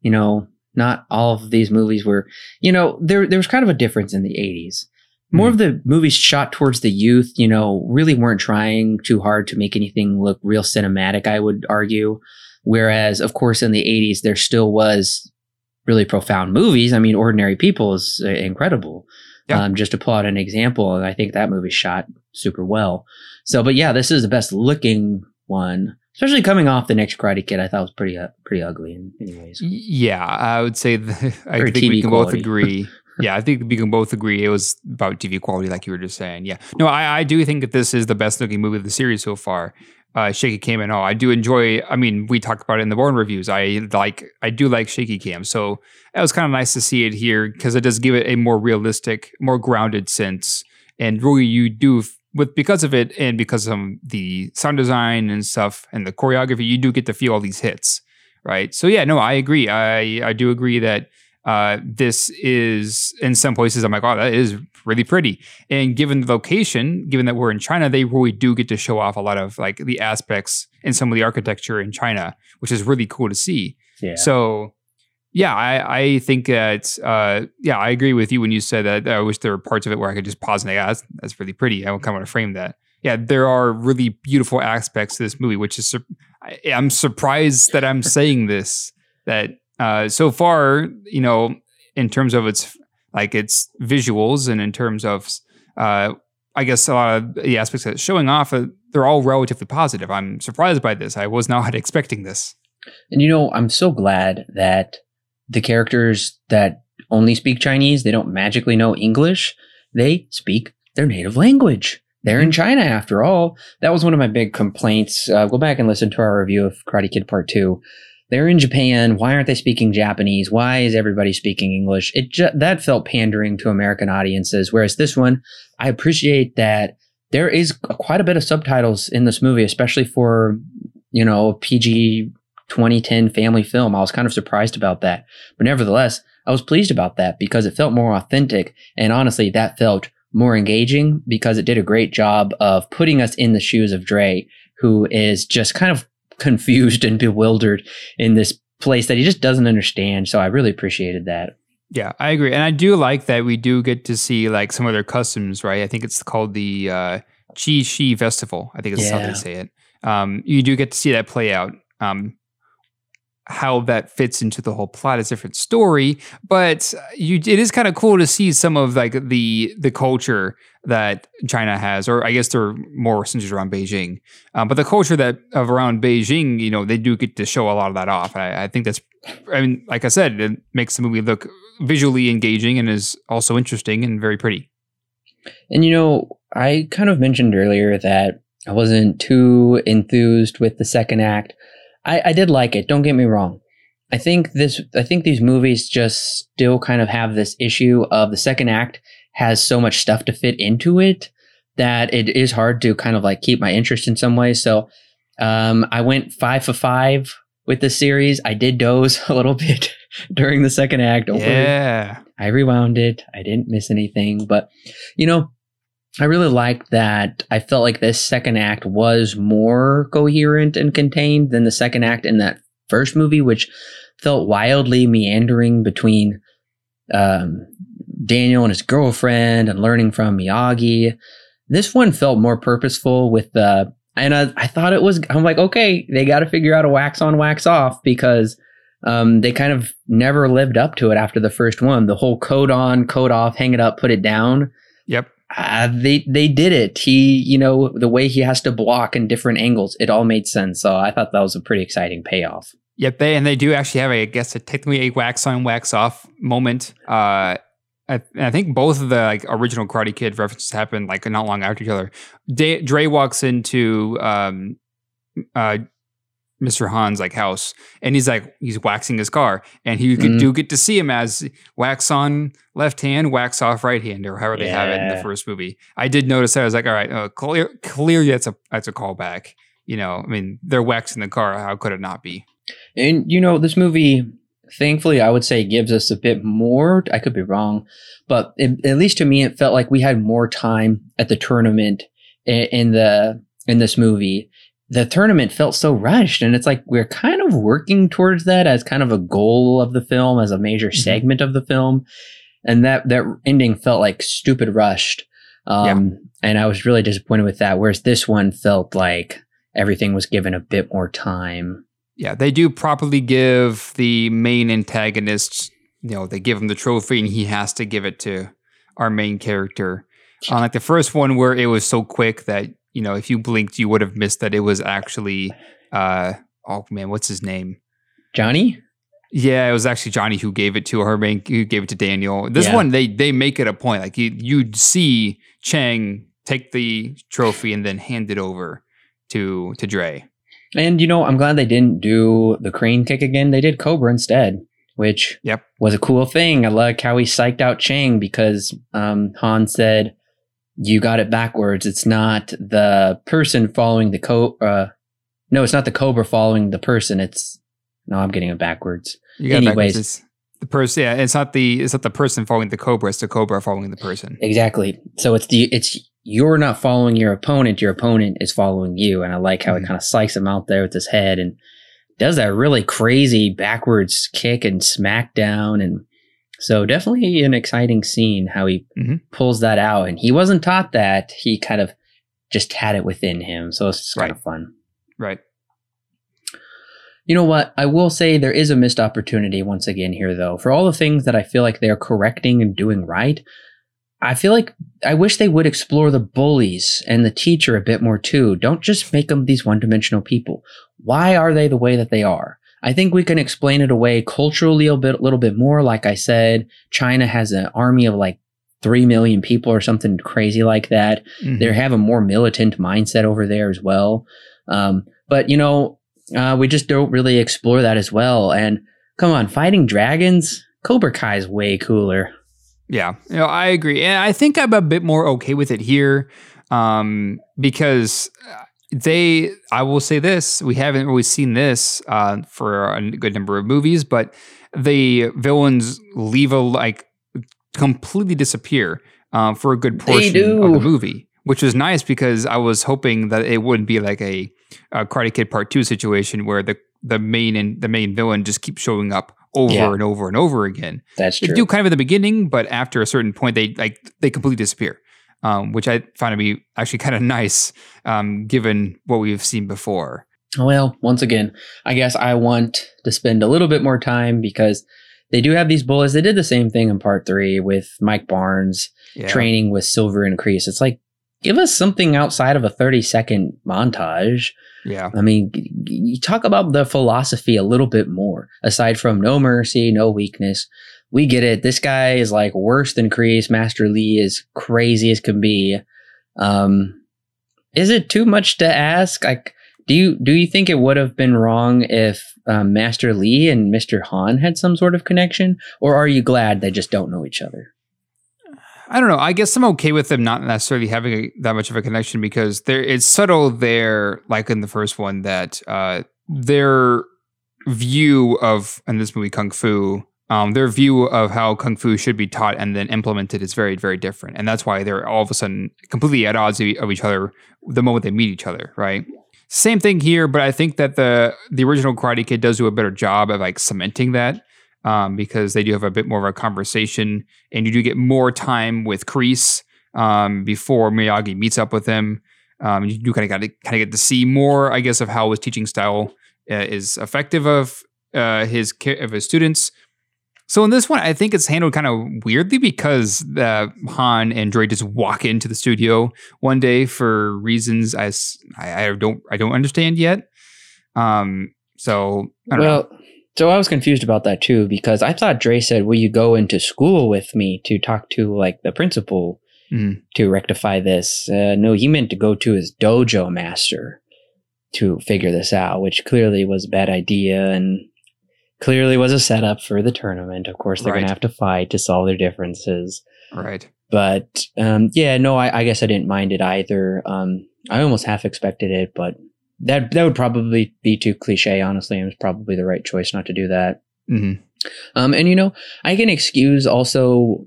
you know, not all of these movies were, you know, there there was kind of a difference in the 80s. More mm-hmm. of the movies shot towards the youth, you know, really weren't trying too hard to make anything look real cinematic, I would argue. Whereas, of course, in the 80s, there still was really profound movies. I mean, Ordinary People is uh, incredible. Yeah. Um, just to pull out an example, and I think that movie shot super well. So, but yeah, this is the best looking one, especially coming off the next Karate Kid. I thought was pretty uh, pretty ugly in many ways. Yeah, I would say the, I think TV we can quality. both agree. yeah, I think we can both agree it was about TV quality, like you were just saying. Yeah, no, I, I do think that this is the best looking movie of the series so far uh, shaky cam and all. I do enjoy. I mean, we talked about it in the Bourne reviews. I like. I do like shaky cam. So it was kind of nice to see it here because it does give it a more realistic, more grounded sense. And really, you do with because of it and because of the sound design and stuff and the choreography, you do get to feel all these hits, right? So yeah, no, I agree. I I do agree that uh, this is in some places I'm like, oh, that is really pretty. And given the location, given that we're in China, they really do get to show off a lot of like the aspects and some of the architecture in China, which is really cool to see. Yeah. So yeah, I, I think that uh, yeah, I agree with you when you said that. I wish there were parts of it where I could just pause and say, yeah, that's, that's really pretty. I kind of want to frame that. Yeah, there are really beautiful aspects to this movie, which is I, I'm surprised that I'm saying this that uh, so far, you know, in terms of its like its visuals and in terms of, uh, I guess a lot of the aspects that it's showing off, uh, they're all relatively positive. I'm surprised by this. I was not expecting this. And you know, I'm so glad that the characters that only speak Chinese, they don't magically know English. They speak their native language. They're in mm-hmm. China after all. That was one of my big complaints. Uh, go back and listen to our review of Karate Kid Part 2 they're in Japan. Why aren't they speaking Japanese? Why is everybody speaking English? It ju- that felt pandering to American audiences. Whereas this one, I appreciate that there is quite a bit of subtitles in this movie, especially for you know PG 2010 family film. I was kind of surprised about that, but nevertheless, I was pleased about that because it felt more authentic, and honestly, that felt more engaging because it did a great job of putting us in the shoes of Dre, who is just kind of confused and bewildered in this place that he just doesn't understand. So I really appreciated that. Yeah, I agree. And I do like that we do get to see like some of their customs, right? I think it's called the uh, Qixi Festival. I think it's yeah. how they say it. Um, you do get to see that play out. Um, how that fits into the whole plot is a different story, but you it is kind of cool to see some of like the the culture that China has, or I guess they're more centered around Beijing. Um, but the culture that of around Beijing, you know, they do get to show a lot of that off. I, I think that's, I mean, like I said, it makes the movie look visually engaging and is also interesting and very pretty. And you know, I kind of mentioned earlier that I wasn't too enthused with the second act. I, I did like it. Don't get me wrong. I think this. I think these movies just still kind of have this issue of the second act has so much stuff to fit into it that it is hard to kind of like keep my interest in some ways. So um, I went five for five with the series. I did doze a little bit during the second act. yeah. I rewound it. I didn't miss anything, but you know, I really liked that I felt like this second act was more coherent and contained than the second act in that first movie, which felt wildly meandering between um, Daniel and his girlfriend and learning from Miyagi. This one felt more purposeful with the and I, I thought it was. I'm like, okay, they got to figure out a wax on, wax off because um, they kind of never lived up to it after the first one. The whole code on, code off, hang it up, put it down. Yep. Uh, they they did it. He, you know, the way he has to block in different angles, it all made sense. So I thought that was a pretty exciting payoff. Yep, they and they do actually have, a, I guess, a technically a wax on, wax off moment. Uh, I, I think both of the like original Karate Kid references happen like not long after each other. Dre walks into um, uh, Mr. Han's like house, and he's like he's waxing his car, and he could Mhm. do get to see him as wax on left hand, wax off right hand, or however they have it in the first movie. I did notice that. I was like, all right, uh, clear, clearly that's a that's a callback. You know, I mean, they're waxing the car. How could it not be? And you know, this movie, thankfully, I would say gives us a bit more. I could be wrong, but it, at least to me, it felt like we had more time at the tournament in, in the in this movie. The tournament felt so rushed, and it's like we're kind of working towards that as kind of a goal of the film, as a major Mhm. segment of the film, and that that ending felt like stupid rushed. Um, And I was really disappointed with that. Whereas this one felt like everything was given a bit more time. Yeah, they do properly give the main antagonist, you know, they give him the trophy and he has to give it to our main character. Unlike the first one where it was so quick that, you know, if you blinked, you would have missed that it was actually, uh, oh man, what's his name? Johnny? Yeah, it was actually Johnny who gave it to her, who gave it to Daniel. This Yeah. one, they they make it a point. Like you, you'd see Chang take the trophy and then hand it over to to Dre. And you know, I'm glad they didn't do the crane kick again. They did Cobra instead, which Yep. was a cool thing. I like how he psyched out Chang because um, Han said, "You got it backwards. It's not the person following the co. Uh, no, it's not the Cobra following the person. It's no, I'm getting it backwards. You got it backwards. It's the person. Yeah, it's not the it's not the person following the cobra. It's the cobra following the person. Exactly. So it's the it's you're not following your opponent. Your opponent is following you. And I like how Mhm. it kind of psychs him out there with his head and does that really crazy backwards kick and smackdown. And so definitely an exciting scene how he Mhm. pulls that out. And he wasn't taught that. He kind of just had it within him. So it's kind Right. of fun. Right. You know what? I will say there is a missed opportunity once again here, though. For all the things that I feel like they're correcting and doing right, I feel like I wish they would explore the bullies and the teacher a bit more too. Don't just make them these one dimensional people. Why are they the way that they are? I think we can explain it away culturally a bit, a little bit more. Like I said, China has an army of like 3 million people or something crazy like that Mhm. they have a more militant mindset over there as well. Um, but you know, uh, we just don't really explore that as well. And come on, fighting dragons, Cobra Kai is way cooler. Yeah, you know, I agree, and I think I'm a bit more okay with it here um, because uh, they. I will say this: we haven't really seen this uh, for a good number of movies, but the villains leave a like completely disappear um, for a good portion of the movie, which was nice because I was hoping that it wouldn't be like a, a Karate Kid Part Two situation where the the main and the main villain just keeps showing up over Yeah. and over and over again. That's They true. They do kind of in the beginning, but after a certain point, they like they completely disappear, um, which I find to be actually kind of nice, um, given what we've seen before. Well, once again, I guess I want to spend a little bit more time because they do have these bullets. They did the same thing in part three with Mike Barnes Yeah. training with Silver and Kreese. It's like, give us something outside of a 30 second montage. Yeah. I mean, you talk about the philosophy a little bit more. Aside from no mercy, no weakness, we get it. This guy is like worse than Kreese. Master Li is crazy as can be. Um, is it too much to ask? Like, do you do you think it would have been wrong if um, Master Li and Mister Han had some sort of connection, or are you glad they just don't know each other? I don't know. I guess I'm okay with them not necessarily having a, that much of a connection because there it's subtle there, like in the first one, that uh, their view of in this movie Kung Fu, um, their view of how Kung Fu should be taught and then implemented is very, very different, and that's why they're all of a sudden completely at odds of each other the moment they meet each other, right? Same thing here, but I think that the the original Karate Kid does do a better job of like cementing that um, because they do have a bit more of a conversation, and you do get more time with Kreese um, before Miyagi meets up with him. Um, you do kind of got kind of get to see more, I guess, of how his teaching style uh, is effective of uh, his of his students. So in this one, I think it's handled kind of weirdly because the Han and Dre just walk into the studio one day for reasons I, I don't I don't understand yet. Um, so well, know. so I was confused about that too because I thought Dre said, "Will you go into school with me to talk to like the principal mm. to rectify this?" Uh, no, he meant to go to his dojo master to figure this out, which clearly was a bad idea and clearly was a setup for the tournament. Of course, they're right. going to have to fight to solve their differences. Right. But um, yeah, no, I, I, guess I didn't mind it either. Um, I almost half expected it, but that that would probably be too cliche. Honestly, it was probably the right choice not to do that. Mm-hmm. Um, and you know, I can excuse also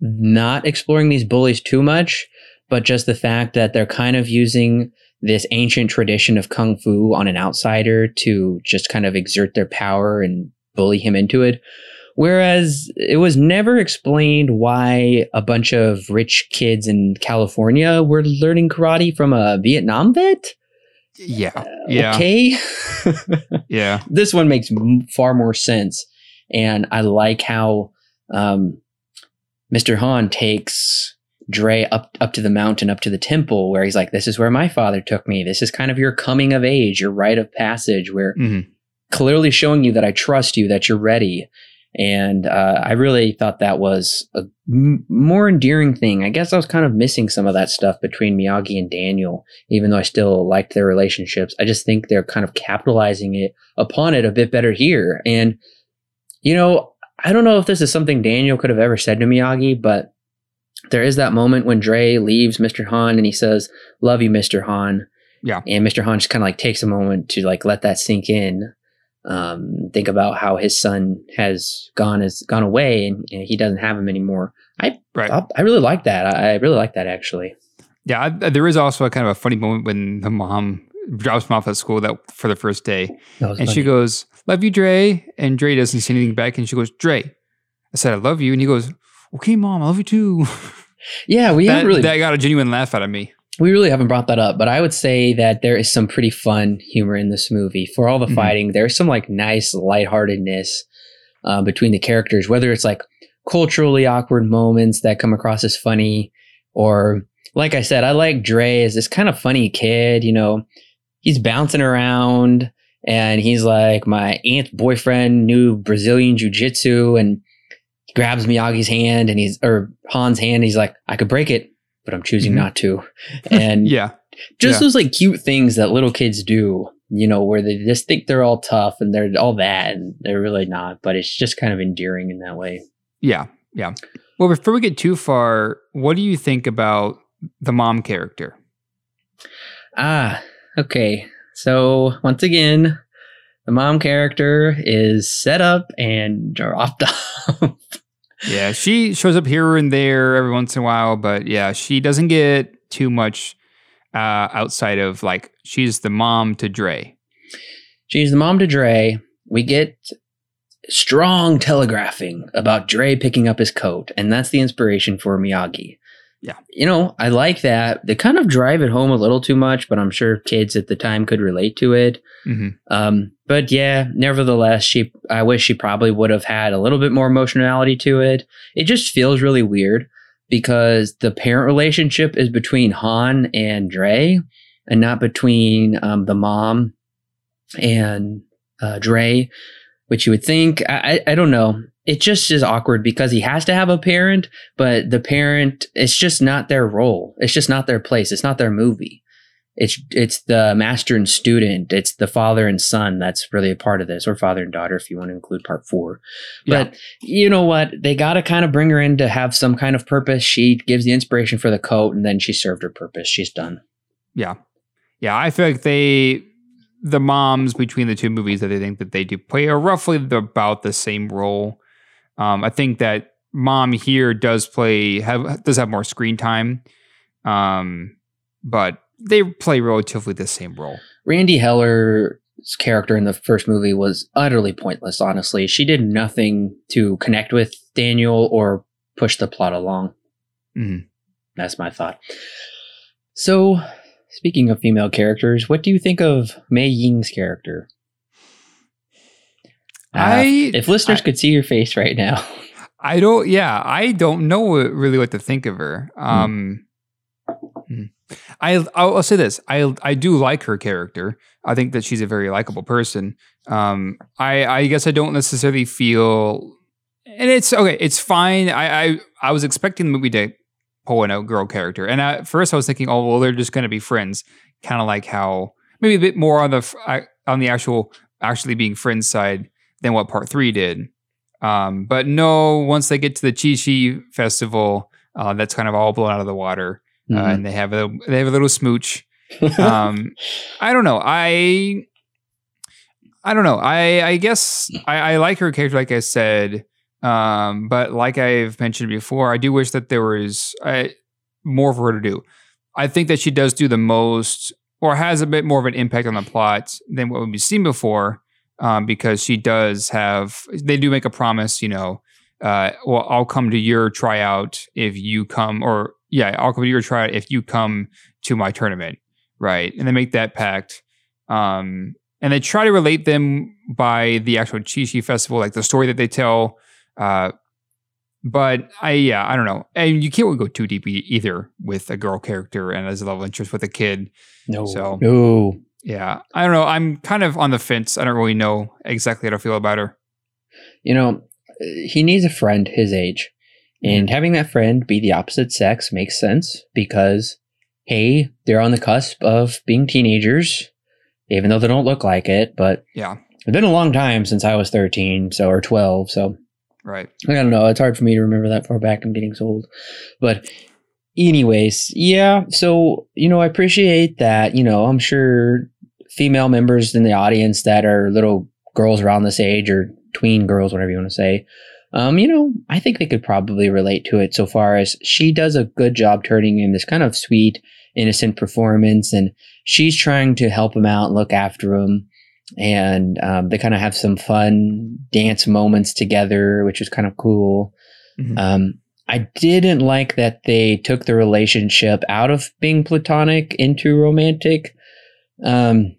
not exploring these bullies too much, but just the fact that they're kind of using this ancient tradition of kung fu on an outsider to just kind of exert their power and bully him into it. Whereas it was never explained why a bunch of rich kids in California were learning karate from a Vietnam vet. Yeah. Uh, yeah. Okay. yeah. This one makes far more sense. And I like how um, Mr. Han takes Dre up up to the mountain, up to the temple, where he's like, "This is where my father took me. This is kind of your coming of age, your rite of passage, where mm-hmm. clearly showing you that I trust you, that you're ready." And uh, I really thought that was a m- more endearing thing. I guess I was kind of missing some of that stuff between Miyagi and Daniel, even though I still liked their relationships. I just think they're kind of capitalizing it upon it a bit better here. And you know, I don't know if this is something Daniel could have ever said to Miyagi, but there is that moment when Dre leaves Mr. Han and he says, "Love you, Mr. Han." Yeah. And Mr. Han just kind of like takes a moment to like let that sink in. Um, think about how his son has gone has gone away and, and he doesn't have him anymore. I right. I, I really like that. I, I, really like that actually. Yeah, I, there is also a kind of a funny moment when the mom drops him off at school that for the first day, and funny. she goes, "Love you, Dre," and Dre doesn't say anything back, and she goes, "Dre," I said, "I love you," and he goes, okay, mom, I love you too. Yeah, we that, haven't really. That got a genuine laugh out of me. We really haven't brought that up, but I would say that there is some pretty fun humor in this movie. For all the mm-hmm. fighting, there's some like nice lightheartedness uh, between the characters, whether it's like culturally awkward moments that come across as funny, or like I said, I like Dre as this kind of funny kid. You know, he's bouncing around and he's like my aunt's boyfriend knew Brazilian jiu jitsu and grabs Miyagi's hand and he's or Han's hand. he's like, I could break it, but I'm choosing mm-hmm. not to. And yeah, just yeah. those like cute things that little kids do, you know, where they just think they're all tough and they're all that, and they're really not. But it's just kind of endearing in that way. Yeah, yeah. Well, before we get too far, what do you think about the mom character? Ah, okay. So once again, the mom character is set up and dropped off. Yeah, she shows up here and there every once in a while, but yeah, she doesn't get too much uh, outside of like she's the mom to Dre. She's the mom to Dre. We get strong telegraphing about Dre picking up his coat, and that's the inspiration for Miyagi. Yeah. You know, I like that. They kind of drive it home a little too much, but I'm sure kids at the time could relate to it. Mm-hmm. Um, but yeah, nevertheless, she I wish she probably would have had a little bit more emotionality to it. It just feels really weird because the parent relationship is between Han and Dre and not between um, the mom and uh, Dre, which you would think. I, I, I don't know it just is awkward because he has to have a parent, but the parent, it's just not their role. It's just not their place. It's not their movie. It's it's the master and student. It's the father and son that's really a part of this, or father and daughter if you want to include part four. Yeah. But you know what? They got to kind of bring her in to have some kind of purpose. She gives the inspiration for the coat, and then she served her purpose. She's done. Yeah, yeah. I feel like they the moms between the two movies that they think that they do play are roughly about the same role. Um, I think that mom here does play have does have more screen time, um, but they play relatively the same role. Randee Heller's character in the first movie was utterly pointless. Honestly, she did nothing to connect with Daniel or push the plot along. Mm. That's my thought. So speaking of female characters, what do you think of Mei Ying's character? Uh, I if listeners I- could see your face right now, I don't. Yeah, I don't know really what to think of her. Um, hmm. I I'll, I'll say this. I I do like her character. I think that she's a very likable person. Um, I I guess I don't necessarily feel, and it's okay. It's fine. I I I was expecting the movie to pull an a girl character, and at first I was thinking, oh well, they're just going to be friends, kind of like how maybe a bit more on the on the actual actually being friends side than what part three did. Um, but no, once they get to the Chi Chi festival, uh, that's kind of all blown out of the water, uh, Mhm. and they have a they have a little smooch. Um, I don't know. I I don't know. I I guess I, I like her character, like I said. Um, but like I've mentioned before, I do wish that there was uh, more for her to do. I think that she does do the most, or has a bit more of an impact on the plot than what we've seen before um, because she does have they do make a promise you know uh, well i'll come to your tryout if you come or yeah i'll come to your tryout if you come to my tournament right? And they make that pact um, and they try to relate them by the actual chi chi festival like the story that they tell uh, but i yeah i don't know. And you can't go too deep e- either with a girl character and as a love interest with a kid no, So- no. Yeah i don't know i'm kind of on the fence i don't really know exactly how to feel about her You know, eh, he needs a friend his age, and having that friend be the opposite sex makes sense because, hey, they're on the cusp of being teenagers, even though they don't look like it. But Yeah. it's been a long time since I was thirteen, so or twelve, so Right. I don't know. It's hard for me to remember that far back. I'm getting so old. But, anyways, yeah. So, you know, I appreciate that. You know, I'm sure female members in the audience that are little girls around this age or tween girls, whatever you want to say, um, you know, I think they could probably relate to it so far as she does a good job turning in this kind of sweet, innocent performance. And she's trying to help him out and look after him and um, they kind of have some fun dance moments together, which is kind of cool. Mhm. Um, I didn't like that they took the relationship out of being platonic into romantic. Um,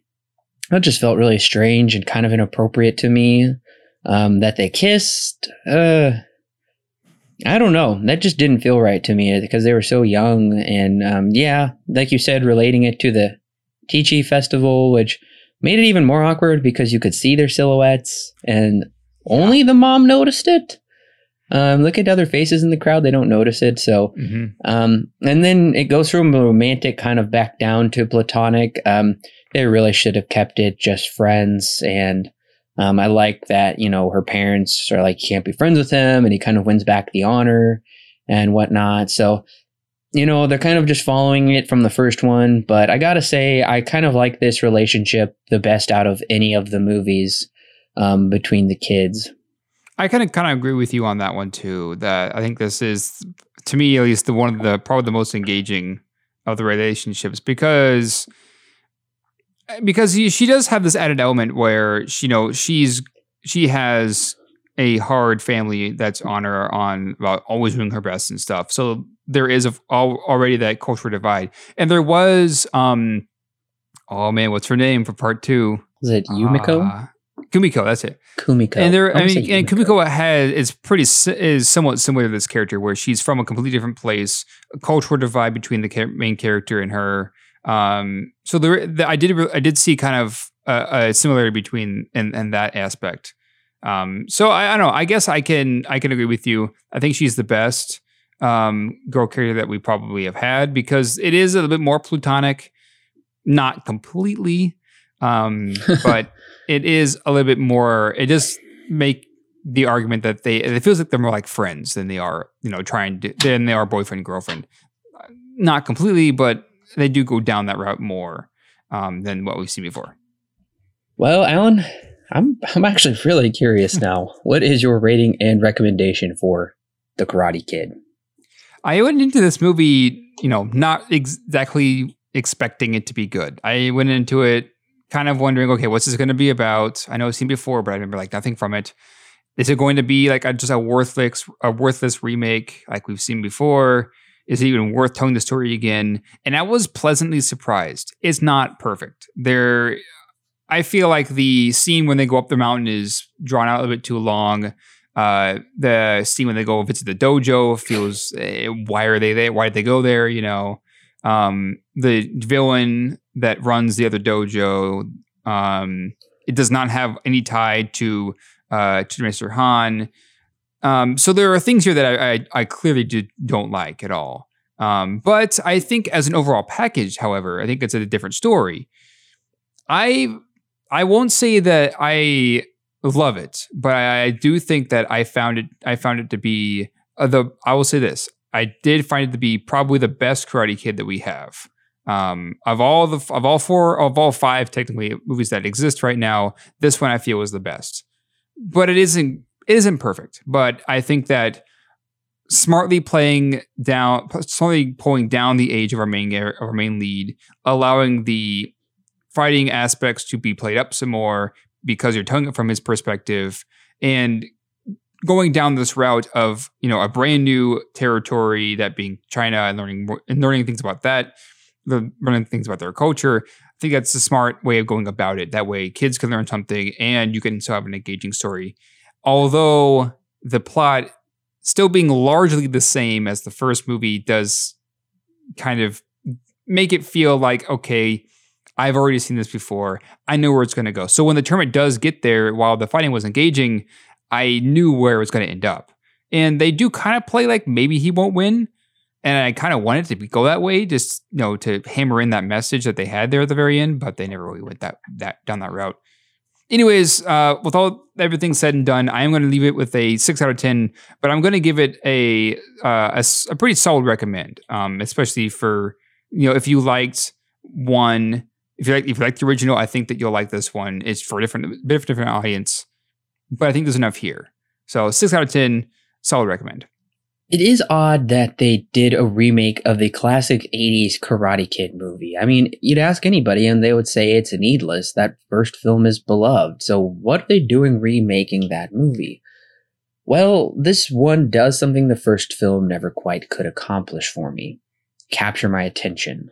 that just felt really strange and kind of inappropriate to me. Um, that they kissed, uh, I don't know. That just didn't feel right to me because they were so young. And um, yeah, like you said, relating it to the Tichy festival, which made it even more awkward because you could see their silhouettes and only the mom noticed it. Um, look at other faces in the crowd; they don't notice it. So, Mhm. um, and then it goes from a romantic kind of back down to platonic. Um, they really should have kept it just friends. And um, I like that, you know, her parents are like, you can't be friends with him. And he kind of wins back the honor and whatnot. So, you know, they're kind of just following it from the first one. But I got to say, I kind of like this relationship the best out of any of the movies um, between the kids. I kind of kind of agree with you on that one too. That I think this is, to me at least, the one of the probably the most engaging of the relationships because because he- she does have this added element where she, you know she's she has a hard family that's on her on about always doing her best and stuff. So there is a, already that cultural divide, and there was um oh man, what's her name for part two? Is it Yumiko? Uh, Kumiko, that's it. Kumiko. And there, I almost mean, and Kumiko has is pretty is somewhat similar to this character, where she's from a completely different place, a cultural divide between the char- main character and her. Um, so there, the, I did, I did see kind of a, a similarity between and and that aspect. Um, so I, I don't know. I guess I can I can agree with you. I think she's the best um, girl character that we probably have had because it is a little bit more plutonic, not completely, um, but it is a little bit more. It does make the argument that they it feels like they're more like friends than they are, you know, trying to than they are boyfriend girlfriend. Not completely, but they do go down that route more um, than what we've seen before. Well, Alan, I'm I'm actually really curious now. What is your rating and recommendation for The Karate Kid? I went into this movie, you know, not exactly expecting it to be good. I went into it kind of wondering, okay, what's this going to be about? I know I've seen before, but I remember like nothing from it. Is it going to be like a, just a worthless, a worthless remake like we've seen before? Is it even worth telling the story again? And I was pleasantly surprised. It's not perfect. There, I feel like the scene when they go up the mountain is drawn out a bit too long. Uh, the scene when they go visit the dojo feels eh, why are they there? Why did they go there? You know, um, the villain that runs the other dojo, um, it does not have any tie to uh, to Mr. Han. Um, so there are things here that I, I, I clearly did, don't like at all. Um, but I think as an overall package, however, I think it's a different story. I I won't say that I love it, but I, I do think that I found it I found it to be uh, the I will say this I did find it to be probably the best Karate Kid that we have. Um, of all the of all four of all five technically movies that exist right now, this one I feel was the best. But it isn't it isn't perfect. But I think that smartly playing down, smartly pulling down the age of our main of our main lead, allowing the fighting aspects to be played up some more because you're telling it from his perspective, and going down this route of you know a brand new territory that being China and learning and learning things about that, learning things about their culture. I think that's a smart way of going about it. That way, kids can learn something, and you can still have an engaging story. Although the plot still being largely the same as the first movie does kind of make it feel like okay I've already seen this before. I know where it's going to go. So when the tournament does get there, while the fighting was engaging, I knew where it was going to end up. And they do kind of play like maybe he won't win. And I kind of wanted to go that way, just you know, to hammer in that message that they had there at the very end, but they never really went that that down that route. Anyways, uh, with all everything said and done, I am going to leave it with a six out of ten, but I'm going to give it a uh, a, a, pretty solid recommend, um, especially for you know if you liked one, if you like if you like the original, I think that you'll like this one. It's for a different bit of a different audience but I think there's enough here. So six out of ten, solid recommend. It is odd that they did a remake of the classic 80s Karate Kid movie. I mean, you'd ask anybody and they would say it's needless. That first film is beloved. So what are they doing remaking that movie? Well, this one does something the first film never quite could accomplish for me capture my attention.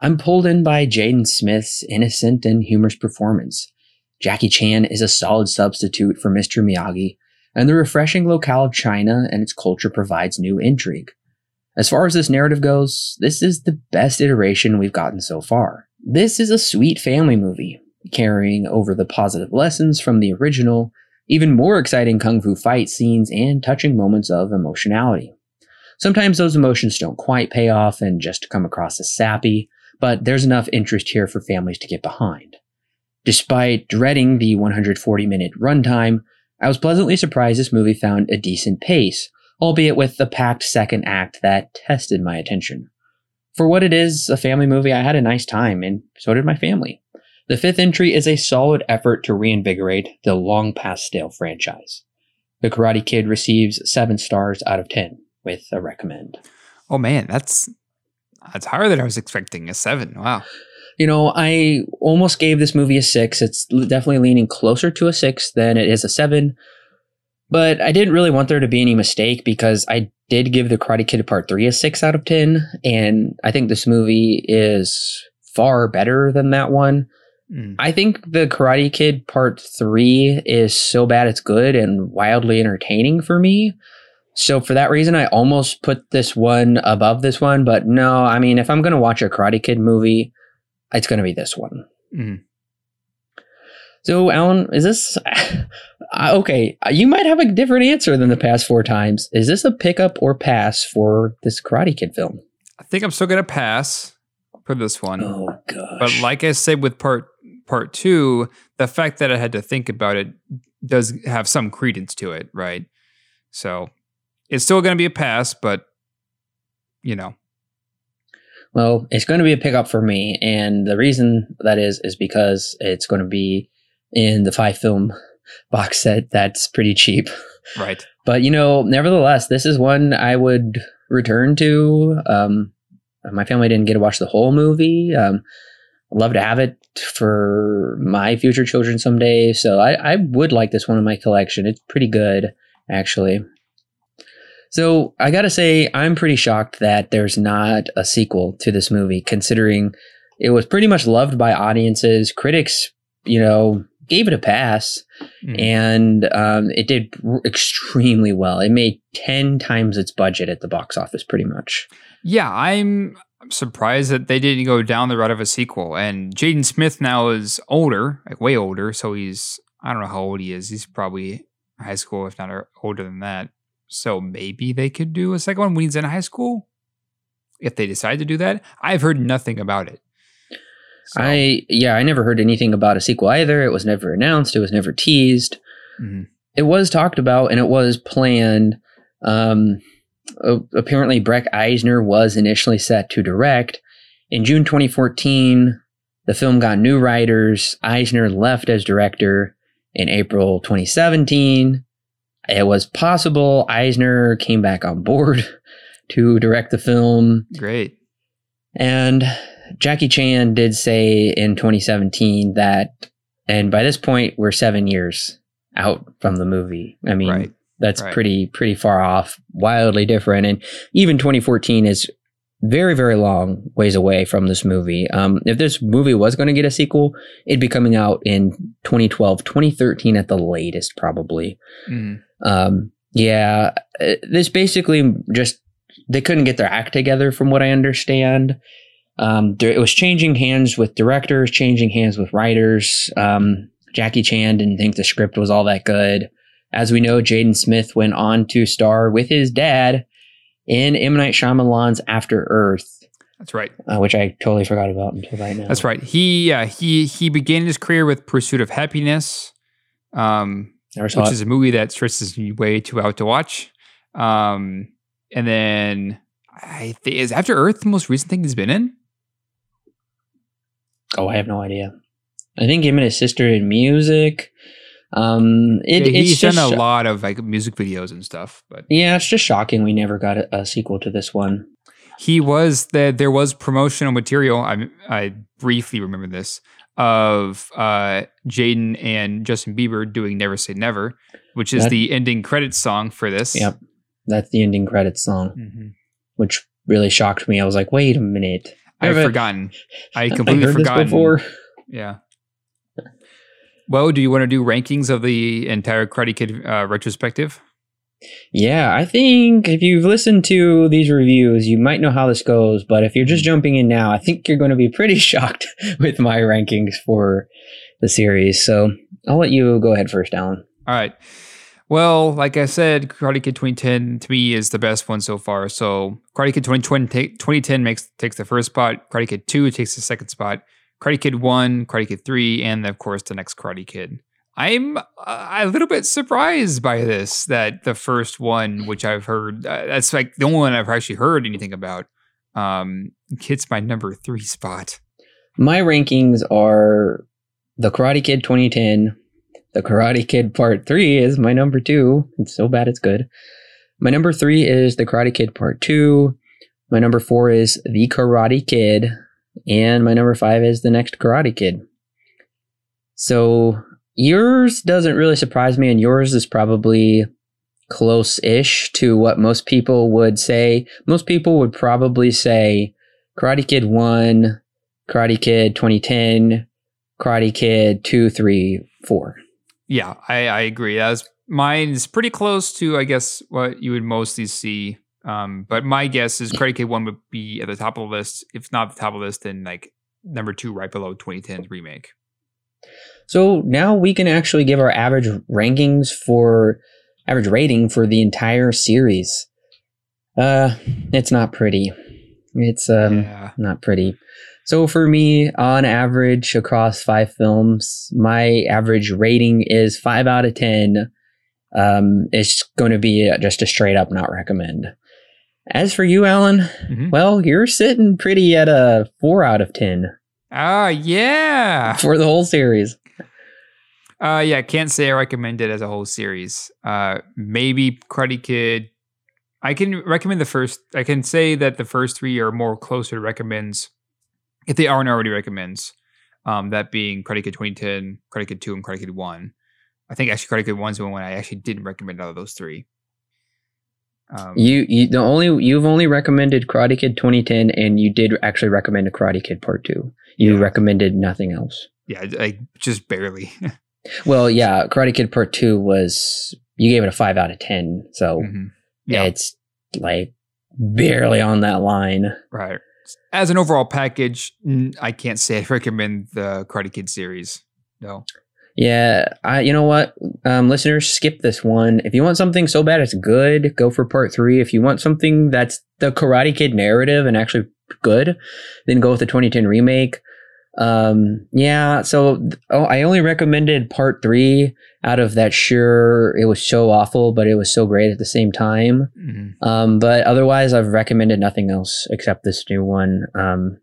I'm pulled in by Jaden Smith's innocent and humorous performance. Jackie Chan is a solid substitute for Mr. Miyagi, and the refreshing locale of China and its culture provides new intrigue. As far as this narrative goes, this is the best iteration we've gotten so far. This is a sweet family movie, carrying over the positive lessons from the original, even more exciting kung fu fight scenes, and touching moments of emotionality. Sometimes those emotions don't quite pay off and just come across as sappy, but there's enough interest here for families to get behind. Despite dreading the 140 minute runtime, I was pleasantly surprised this movie found a decent pace, albeit with the packed second act that tested my attention. For what it is, a family movie, I had a nice time, and so did my family. The fifth entry is a solid effort to reinvigorate the long past stale franchise. The Karate Kid receives 7 stars out of 10 with a recommend. Oh man, that's that's higher than I was expecting. A 7. Wow you know, I almost gave this movie a six. It's definitely leaning closer to a six than it is a seven. But I didn't really want there to be any mistake because I did give the Karate Kid Part 3 a 6 out of 10. And I think this movie is far better than that one. Mm. I think the Karate Kid Part 3 is so bad it's good and wildly entertaining for me. So for that reason, I almost put this one above this one. But no, I mean, if I'm going to watch a Karate Kid movie, it's going to be this one. Mm. So, Alan, is this okay? You might have a different answer than the past four times. Is this a pickup or pass for this Karate Kid film? I think I'm still going to pass for this one. Oh gosh! But like I said with part part two, the fact that I had to think about it does have some credence to it, right? So it's still going to be a pass, but you know, well, it's going to be a pickup for me, and the reason that is is because it's going to be in the five film box set that's pretty cheap. Right. But you know, nevertheless, this is one I would return to. Um, my family didn't get to watch the whole movie. Um, I'd love to have it for my future children someday. So I, I would like this one in my collection. It's pretty good, actually. So I gotta say, I'm pretty shocked that there's not a sequel to this movie, considering it was pretty much loved by audiences. Critics, you know, gave it a pass, Mm. and um, it did extremely well. It made ten times its budget at the box office, pretty much. Yeah, I'm surprised that they didn't go down the route of a sequel. And Jaden Smith now is older, like way older. So he's, I don't know how old he is. He's probably high school, if not older than that. So maybe they could do a second one when he's in high school if they decide to do that. I've heard nothing about it. So, I yeah, I never heard anything about a sequel either. It was never announced. It was never teased. mhm. it was talked about and it was planned. Um, apparently, Breck Eisner was initially set to direct. In June 2014, the film got new writers. Eisner left as director. In April 2017, it was possible Eisner came back on board to direct the film. great. And Jackie Chan did say in 2017 that, and by this point, we're seven years out from the movie. I mean, Right. that's right. pretty pretty far off, wildly different, and even 2014 is very very long ways away from this movie. Um, if this movie was going to get a sequel, it'd be coming out in 2012, 2013 at the latest, probably. Mhm. Um, yeah, uh, this basically just they couldn't get their act together, from what I understand. Um, there, it was changing hands with directors, changing hands with writers. Um, Jackie Chan didn't think the script was all that good. As we know, Jaden Smith went on to star with his dad in M Night Shyamalan's After Earth, That's right. uh, which I totally forgot about until right now. That's right. He uh, he he began his career with Pursuit of Happiness, um, which it. is a movie that stresses me way too out to watch. Um, and then I think is After Earth the most recent thing he's been in. oh, I have no idea. I think him and his sister in music. Um, it, Yeah, it's he's done a lot of like music videos and stuff, but Yeah, it's just shocking we never got a, a sequel to this one. he was that there was promotional material. I I briefly remember this of uh, Jaden and Justin Bieber doing "Never Say Never," which is That- the ending credits song for this. Yep. That's the ending credits song, Mhm. which really shocked me. I was like, wait a minute. I've I- forgotten. I I completely heard forgotten. this before. Yeah. Well, do you want to do rankings of the entire Karate Kid uh, retrospective? Yeah, I think if you've listened to these reviews, you might know how this goes. But if you're just jumping in now, I think you're going to be pretty shocked with my rankings for the series. So I'll let you go ahead first, Alan. All right. Well, like I said, Karate Kid 2010 to me is the best one so far. So Karate Kid 2020, ta- 2010 makes takes the first spot. Karate Kid 2 takes the second spot. Karate Kid 1, Karate Kid 3, and of course the next Karate Kid. I'm uh, a little bit surprised by this that the first one, which I've heard, uh, that's like the only one I've actually heard anything about, um, hits my number three spot. My rankings are The Karate Kid 2010. The Karate Kid Part 3 is my number two. It's so bad it's good. My number three is The Karate Kid Part 2. My number four is The Karate Kid. And my number five is The Next Karate Kid. So yours doesn't really surprise me, and yours is probably close ish to what most people would say. Most people would probably say Karate Kid 1, Karate Kid 2010, Karate Kid 2, 3, 4. Yeah, I, I agree. Mine is pretty close to I guess what you would mostly see. Um, but my guess is Karate Kid One would be at the top of the list. If not the top of the list, then like number two, right below 2010's remake. So now we can actually give our average rankings for average rating for the entire series. Uh, it's not pretty. It's um yeah. not pretty. So for me, on average across five films, my average rating is five out of ten. Um, it's going to be uh, just a straight up not recommend. As for you, Alan, Mhm. well, you're sitting pretty at a four out of ten Ah, yeah. for the whole series. Uh, yeah. I can't say I recommend it as a whole series. Uh, maybe Karate Kid. I can recommend the first. I can say that the first three are more closer to recommends, if they aren't already recommends. Um, that being Karate Kid 2010, Karate Kid 2, and Karate Kid 1. I think actually Karate Kid 1 is the one I actually didn't recommend out of those three. Um, You, you the only you've only recommended Karate Kid 2010, and you did actually recommend a Karate Kid Part Two. You Yeah. recommended nothing else. yeah, like just barely. Well, yeah, Karate Kid Part Two was you gave it a five out of ten, so Mhm. Yeah. it's like barely on that line. Right. As an overall package, I can't say I recommend the Karate Kid series. No. Yeah, I you know what, um, listeners, skip this one. If you want something so bad it's good, go for Part Three. If you want something that's the Karate Kid narrative and actually good, then go with the 2010 remake. Um, yeah, so oh, I only recommended Part Three out of that. Sure, it was so awful, but it was so great at the same time. Mhm. Um, but otherwise, I've recommended nothing else except this new one. Um,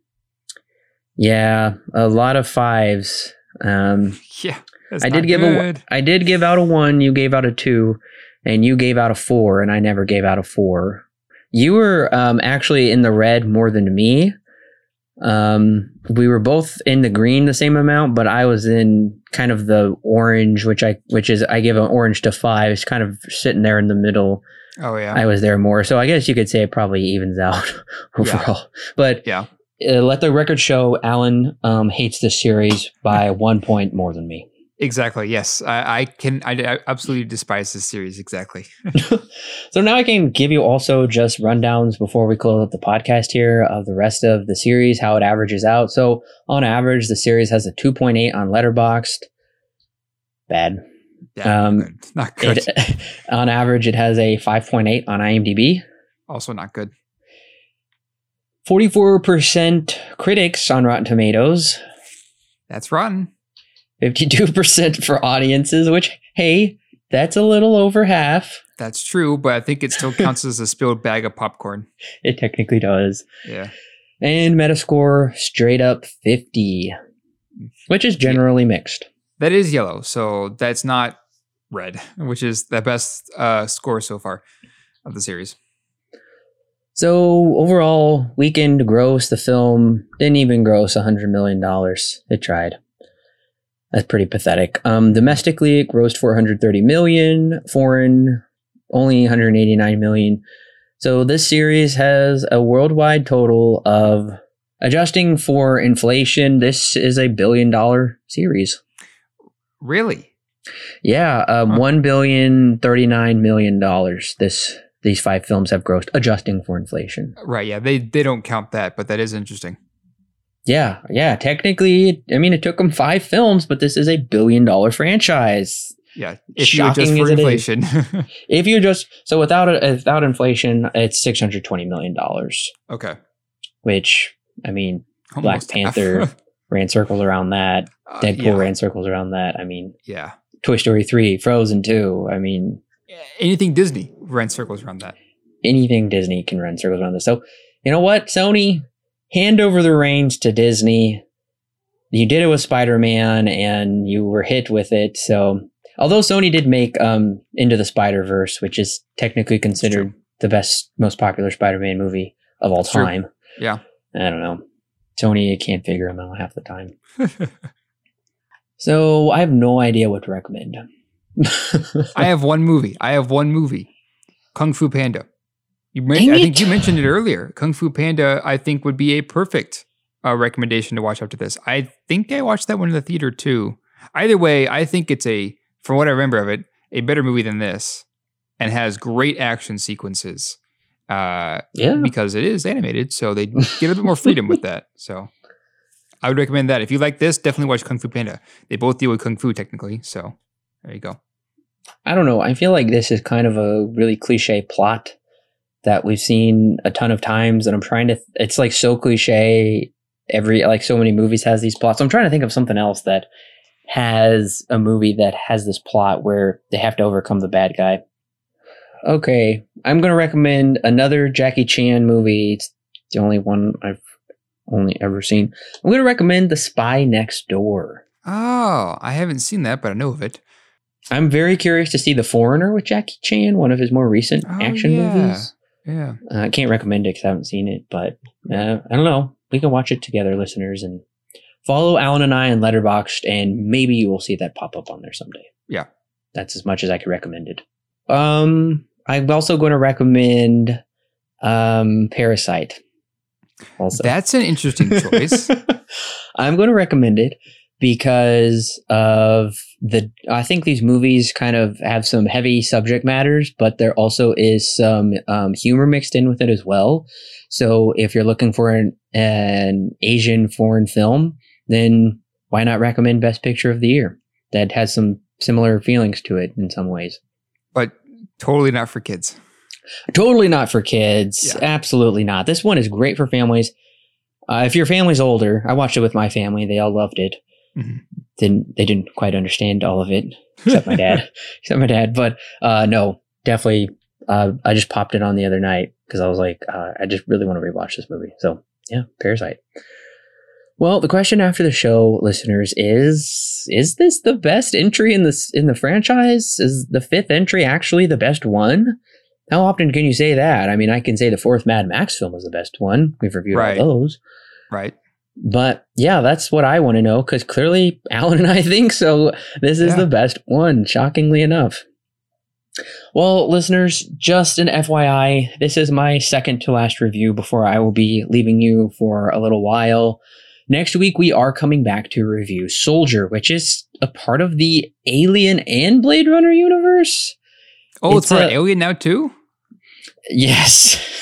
yeah, a lot of fives. Um, Yeah. That's I did give a good. I did give out a one. You gave out a two, and you gave out a four, and I never gave out a four. You were um, actually in the red more than me. Um, we were both in the green the same amount, but I was in kind of the orange, which I which is I give an orange to five. It's kind of sitting there in the middle. Oh yeah. I was there more, so I guess you could say it probably evens out overall. But yeah. uh, let the record show, Alan um, hates this series by one point more than me. Exactly. Yes. I, I can. I, I absolutely despise this series. Exactly. So now I can give you also just rundowns before we close up the podcast here of the rest of the series, how it averages out. So on average, the series has a 2.8 on Letterboxd. Bad. Yeah. Um, not good. Not good. It, on average, it has a 5.8 on IMDb. also not good. 44% critics on Rotten Tomatoes. That's rotten. 52% for audiences, which, hey, that's a little over half. That's true, but I think it still counts as a spilled bag of popcorn. It technically does. Yeah. And Metascore straight up 50, which is generally mixed. That is yellow, so that's not red, which is the best uh, score so far of the series. So overall, weekend gross, the film didn't even gross $100 million. It tried. That's pretty pathetic. Um, domestically, it grossed 430 million. Foreign, only 189 million. So this series has a worldwide total of, adjusting for inflation, this is a billion dollar series. Really? Yeah, um, Huh. one billion thirty-nine million dollars. This these five films have grossed, adjusting for inflation. Right. Yeah. They they don't count that, but that is interesting. Yeah, yeah. Technically, I mean, it took them five films, but this is a billion-dollar franchise. Yeah. If you adjust Shocking for as it is. inflation. If you just so without a, without inflation, it's six hundred twenty million dollars. okay. Which I mean, Black Almost half. Panther ran circles around that. Uh, Deadpool yeah. ran circles around that. I mean, Yeah. Toy Story three, Frozen two. I mean, Anything Disney ran circles around that. anything Disney can run circles around this. So, you know what, Sony, hand over the reins to Disney. You did it with Spider Man, and you were hit with it. So, although Sony did make um, Into the Spider Verse, which is technically considered the best, most popular Spider Man movie of all time. Yeah. I don't know. Sony can't figure them out half the time. So I have no idea what to recommend. I have one movie. I have one movie. Kung Fu Panda. You I think you mentioned it earlier. Kung Fu Panda, I think, would be a perfect uh, recommendation to watch after this. I think I watched that one in the theater too. Either way, I think it's a, from what I remember of it, a better movie than this, and has great action sequences. Uh, yeah. because it is animated, so they get a bit more freedom with that. So I would recommend that. If you like this, definitely watch Kung Fu Panda. They both deal with kung fu technically, so there you go. I don't know. I feel like this is kind of a really cliche plot that we've seen a ton of times, and I'm trying to. It's like so cliche. Every like so many movies has these plots. I'm trying to think of something else that has a movie that has this plot where they have to overcome the bad guy. Okay, I'm going to recommend another Jackie Chan movie. It's the only one I've only ever seen. I'm going to recommend The Spy Next Door. Oh, I haven't seen that, but I know of it. I'm very curious to see The Foreigner with Jackie Chan, one of his more recent Oh, action yeah. movies. Yeah. Uh, I can't recommend it because I haven't seen it, but uh, I don't know. We can watch it together, listeners, and follow Alan and I on Letterboxd, and maybe you will see that pop up on there someday. Yeah. that's as much as I could recommend it. Um, I'm also going to recommend um, Parasite. Also, That's an interesting choice. I'm going to recommend it because of the. I think these movies kind of have some heavy subject matters, but there also is some um, humor mixed in with it as well. So if you're looking for an, an Asian foreign film, then why not recommend Best Picture of the Year? That has some similar feelings to it in some ways. but totally not for kids. Totally not for kids. Yeah. Absolutely not. This one is great for families. Uh, if your family's older, I watched it with my family. They all loved it. Mhm. Didn't they didn't quite understand all of it, except my dad. except my dad. But uh, no, definitely. Uh, I just popped it on the other night because I was like, uh, I just really want to rewatch this movie. So yeah, Parasite. Well, the question after the show, listeners, is: Is this the best entry in this in the franchise? Is the fifth entry actually the best one? How often can you say that? I mean, I can say the fourth Mad Max film was the best one. We've reviewed Right. all those. Right. But yeah, that's what I want to know because clearly Alan and I think so. This is Yeah. the best one, shockingly enough. Well, listeners, just an FYI, this is my second to last review before I will be leaving you for a little while. Next week, we are coming back to review Soldier, which is a part of the Alien and Blade Runner universe. Oh, it's, It's a- Alien now too. Yes.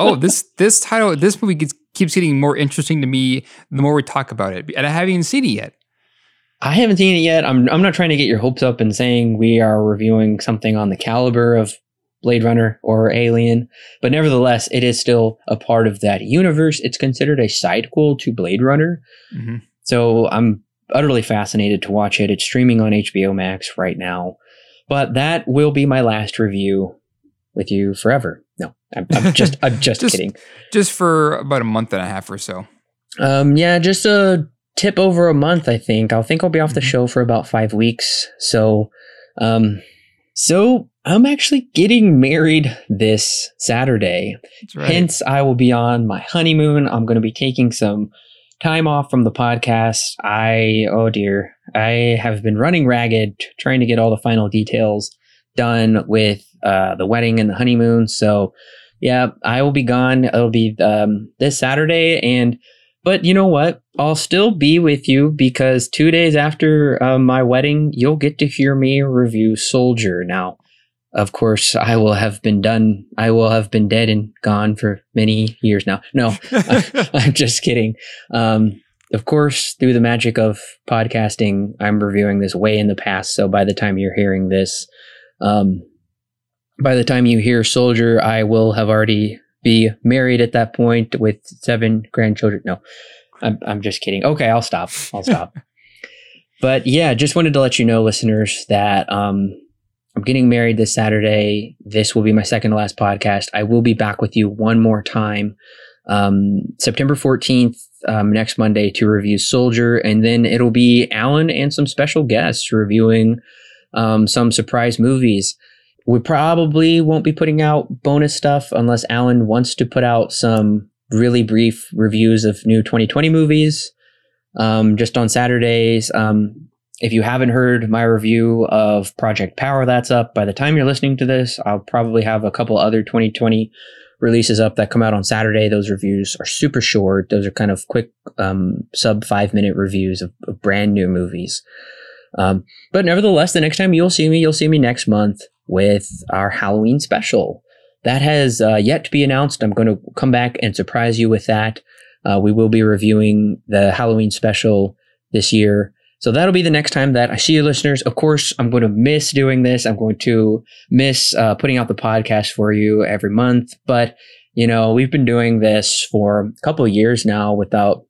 Oh, this this title, this movie gets, keeps getting more interesting to me the more we talk about it, and I haven't even seen it yet. I haven't seen it yet. I'm I'm not trying to get your hopes up and saying we are reviewing something on the caliber of Blade Runner or Alien, but nevertheless, it is still a part of that universe. It's considered a sidequel to Blade Runner, Mhm. so I'm utterly fascinated to watch it. It's streaming on HBO Max right now, but that will be my last review with you forever. No, I'm, I'm just I'm just, Just- kidding. Just for about a month and a half or so. Um, yeah, just a tip over a month. I think I'll think I'll be off the Mhm. show for about five weeks. So, um, so I'm actually getting married this Saturday. Right. Hence, I will be on my honeymoon. I'm going to be taking some time off from the podcast. I oh dear, I have been running ragged trying to get all the final details done with uh, the wedding and the honeymoon. So, yeah, I will be gone. It'll be um, this Saturday, and but you know what? I'll still be with you because two days after uh, my wedding, you'll get to hear me review Soldier. Now, of course, I will have been done. I will have been dead and gone for many years now. No, I'm just kidding. Um, of course, through the magic of podcasting, I'm reviewing this way in the past. So by the time you're hearing this, um, by the time you hear Soldier, I will have already be married at that point with seven grandchildren. No, I'm, I'm just kidding. Okay, I'll stop. I'll stop. but yeah, just wanted to let you know, listeners, that um, I'm getting married this Saturday. This will be my second to last podcast. I will be back with you one more time um, September 14th, um, next Monday, to review Soldier. And then it'll be Alan and some special guests reviewing um, some surprise movies. We probably won't be putting out bonus stuff unless Alan wants to put out some really brief reviews of new 2020 movies um, just on Saturdays. Um, if you haven't heard my review of Project Power, that's up. By the time you're listening to this, I'll probably have a couple other 2020 releases up that come out on Saturday. Those reviews are super short. Those are kind of quick, um, sub five minute reviews of, of brand new movies. Um, but nevertheless, the next time you'll see me, you'll see me next month with our Halloween special. That has uh, yet to be announced. I'm going to come back and surprise you with that. Uh, we will be reviewing the Halloween special this year. So that'll be the next time that I see you, listeners. Of course, I'm going to miss doing this. I'm going to miss uh, putting out the podcast for you every month. But, you know, we've been doing this for a couple of years now without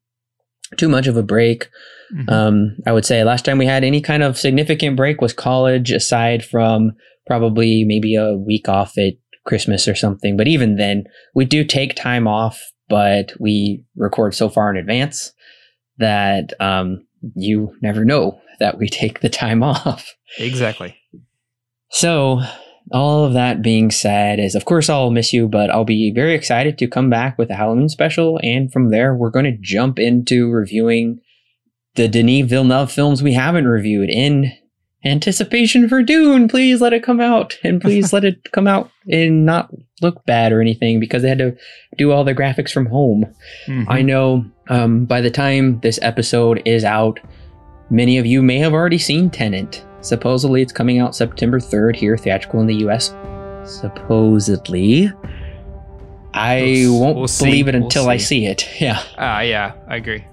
too much of a break. Mhm. Um, I would say last time we had any kind of significant break was college, aside from probably maybe a week off at Christmas or something. But even then, we do take time off, but we record so far in advance that um, you never know that we take the time off. exactly. So, all of that being said, is of course I'll miss you, but I'll be very excited to come back with a Halloween special. And from there, we're going to jump into reviewing the Denis Villeneuve films we haven't reviewed in anticipation for Dune. Please let it come out, and please let it come out and not look bad or anything because they had to do all the graphics from home. Mhm. I know um, by the time this episode is out, many of you may have already seen Tenet. Supposedly, it's coming out September 3rd here, theatrical in the US. Supposedly. I We'll- won't we'll see. believe it We'll until I see. see it. Yeah. Ah, yeah, I agree.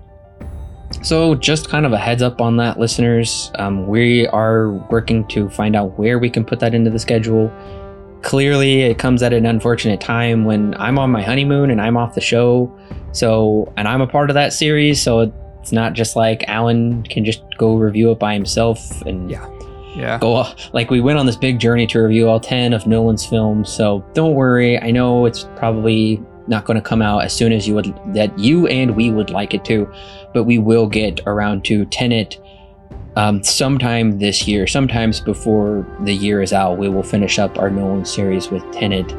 So, just kind of a heads up on that, listeners. Um, we are working to find out where we can put that into the schedule. Clearly, it comes at an unfortunate time when I'm on my honeymoon and I'm off the show. So, and I'm a part of that series. So, it's not just like Alan can just go review it by himself and Yeah. Yeah. go like we went on this big journey to review all 10 of Nolan's films. So, don't worry. I know it's probably not going to come out as soon as you would that you and we would like it to but we will get around to Tenet um, sometime this year. Sometimes before the year is out, we will finish up our Nolan series with Tenet.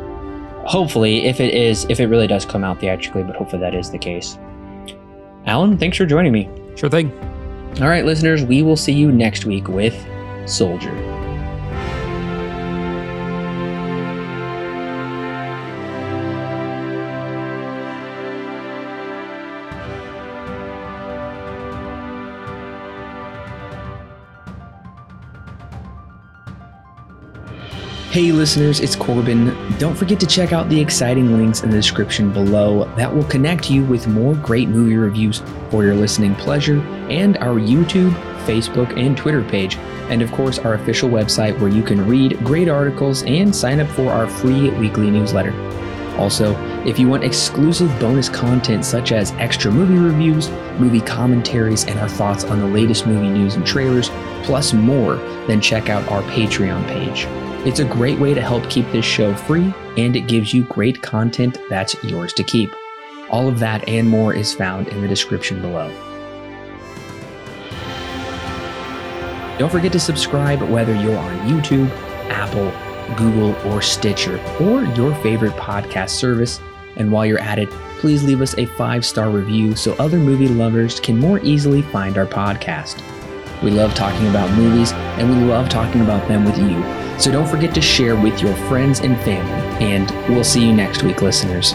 Hopefully, if it is, if it really does come out theatrically, but hopefully that is the case. Alan, thanks for joining me. Sure thing. All right, listeners, we will see you next week with Soldier. Hey listeners, it's Corbin. Don't forget to check out the exciting links in the description below that will connect you with more great movie reviews for your listening pleasure and our YouTube, Facebook, and Twitter page. And of course, our official website where you can read great articles and sign up for our free weekly newsletter. Also, if you want exclusive bonus content such as extra movie reviews, movie commentaries, and our thoughts on the latest movie news and trailers, plus more, then check out our Patreon page. It's a great way to help keep this show free, and it gives you great content that's yours to keep. All of that and more is found in the description below. Don't forget to subscribe whether you're on YouTube, Apple, Google, or Stitcher, or your favorite podcast service. And while you're at it, please leave us a five star review so other movie lovers can more easily find our podcast. We love talking about movies, and we love talking about them with you. So don't forget to share with your friends and family. And we'll see you next week, listeners.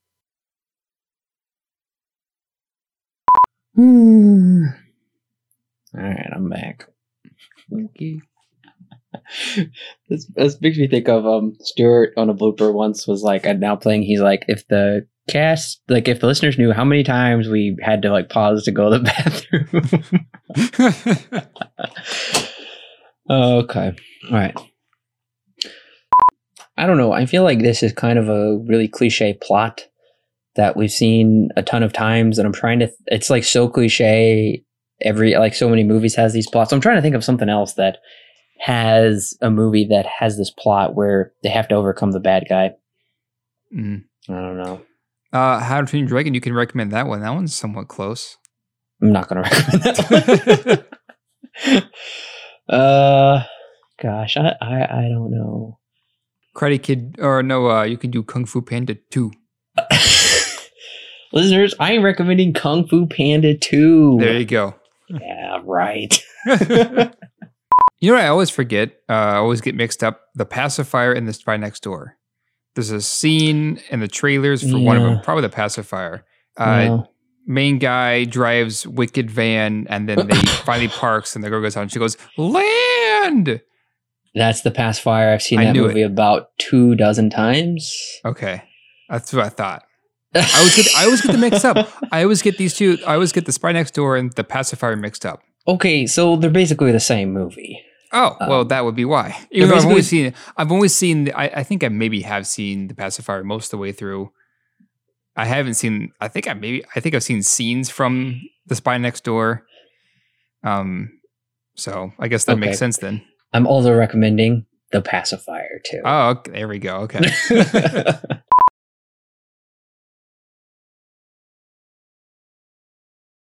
All right, I'm back. Okay. this, this makes me think of um Stuart on a blooper once was like I'm now playing he's like if the cast like if the listeners knew how many times we had to like pause to go to the bathroom. okay. All right. I don't know. I feel like this is kind of a really cliche plot that we've seen a ton of times and I'm trying to it's like so cliche every like so many movies has these plots. I'm trying to think of something else that has a movie that has this plot where they have to overcome the bad guy. Mm. I don't know. Uh, How to Train Your Dragon, you can recommend that one. That one's somewhat close. I'm not gonna recommend that one. uh gosh, I, I I don't know. Karate Kid, or no, uh, you can do Kung Fu Panda 2. Listeners, I am recommending Kung Fu Panda 2. There you go. yeah, right. You know what I always forget? Uh, I always get mixed up the pacifier and the spy next door. There's a scene in the trailers for one of them, probably the pacifier. Uh, No. Main guy drives wicked van, and then they finally parks, and the girl goes out, and she goes, "Land." That's the pacifier. I've seen I that knew it. movie about two dozen times. Okay, that's what I thought. I always get I always get them mixed up. I always get these two. I always get the spy next door and the pacifier mixed up. okay, so they're basically the same movie. Oh well, Um, that would be why. Even though I've only seen, I've only seen. I, I think I maybe have seen the pacifier most of the way through. I haven't seen. I think I maybe. I think I've seen scenes from The Spy Next Door. Um, so I guess that Okay. makes sense then. I'm also recommending The Pacifier too. Oh, okay, there we go. Okay.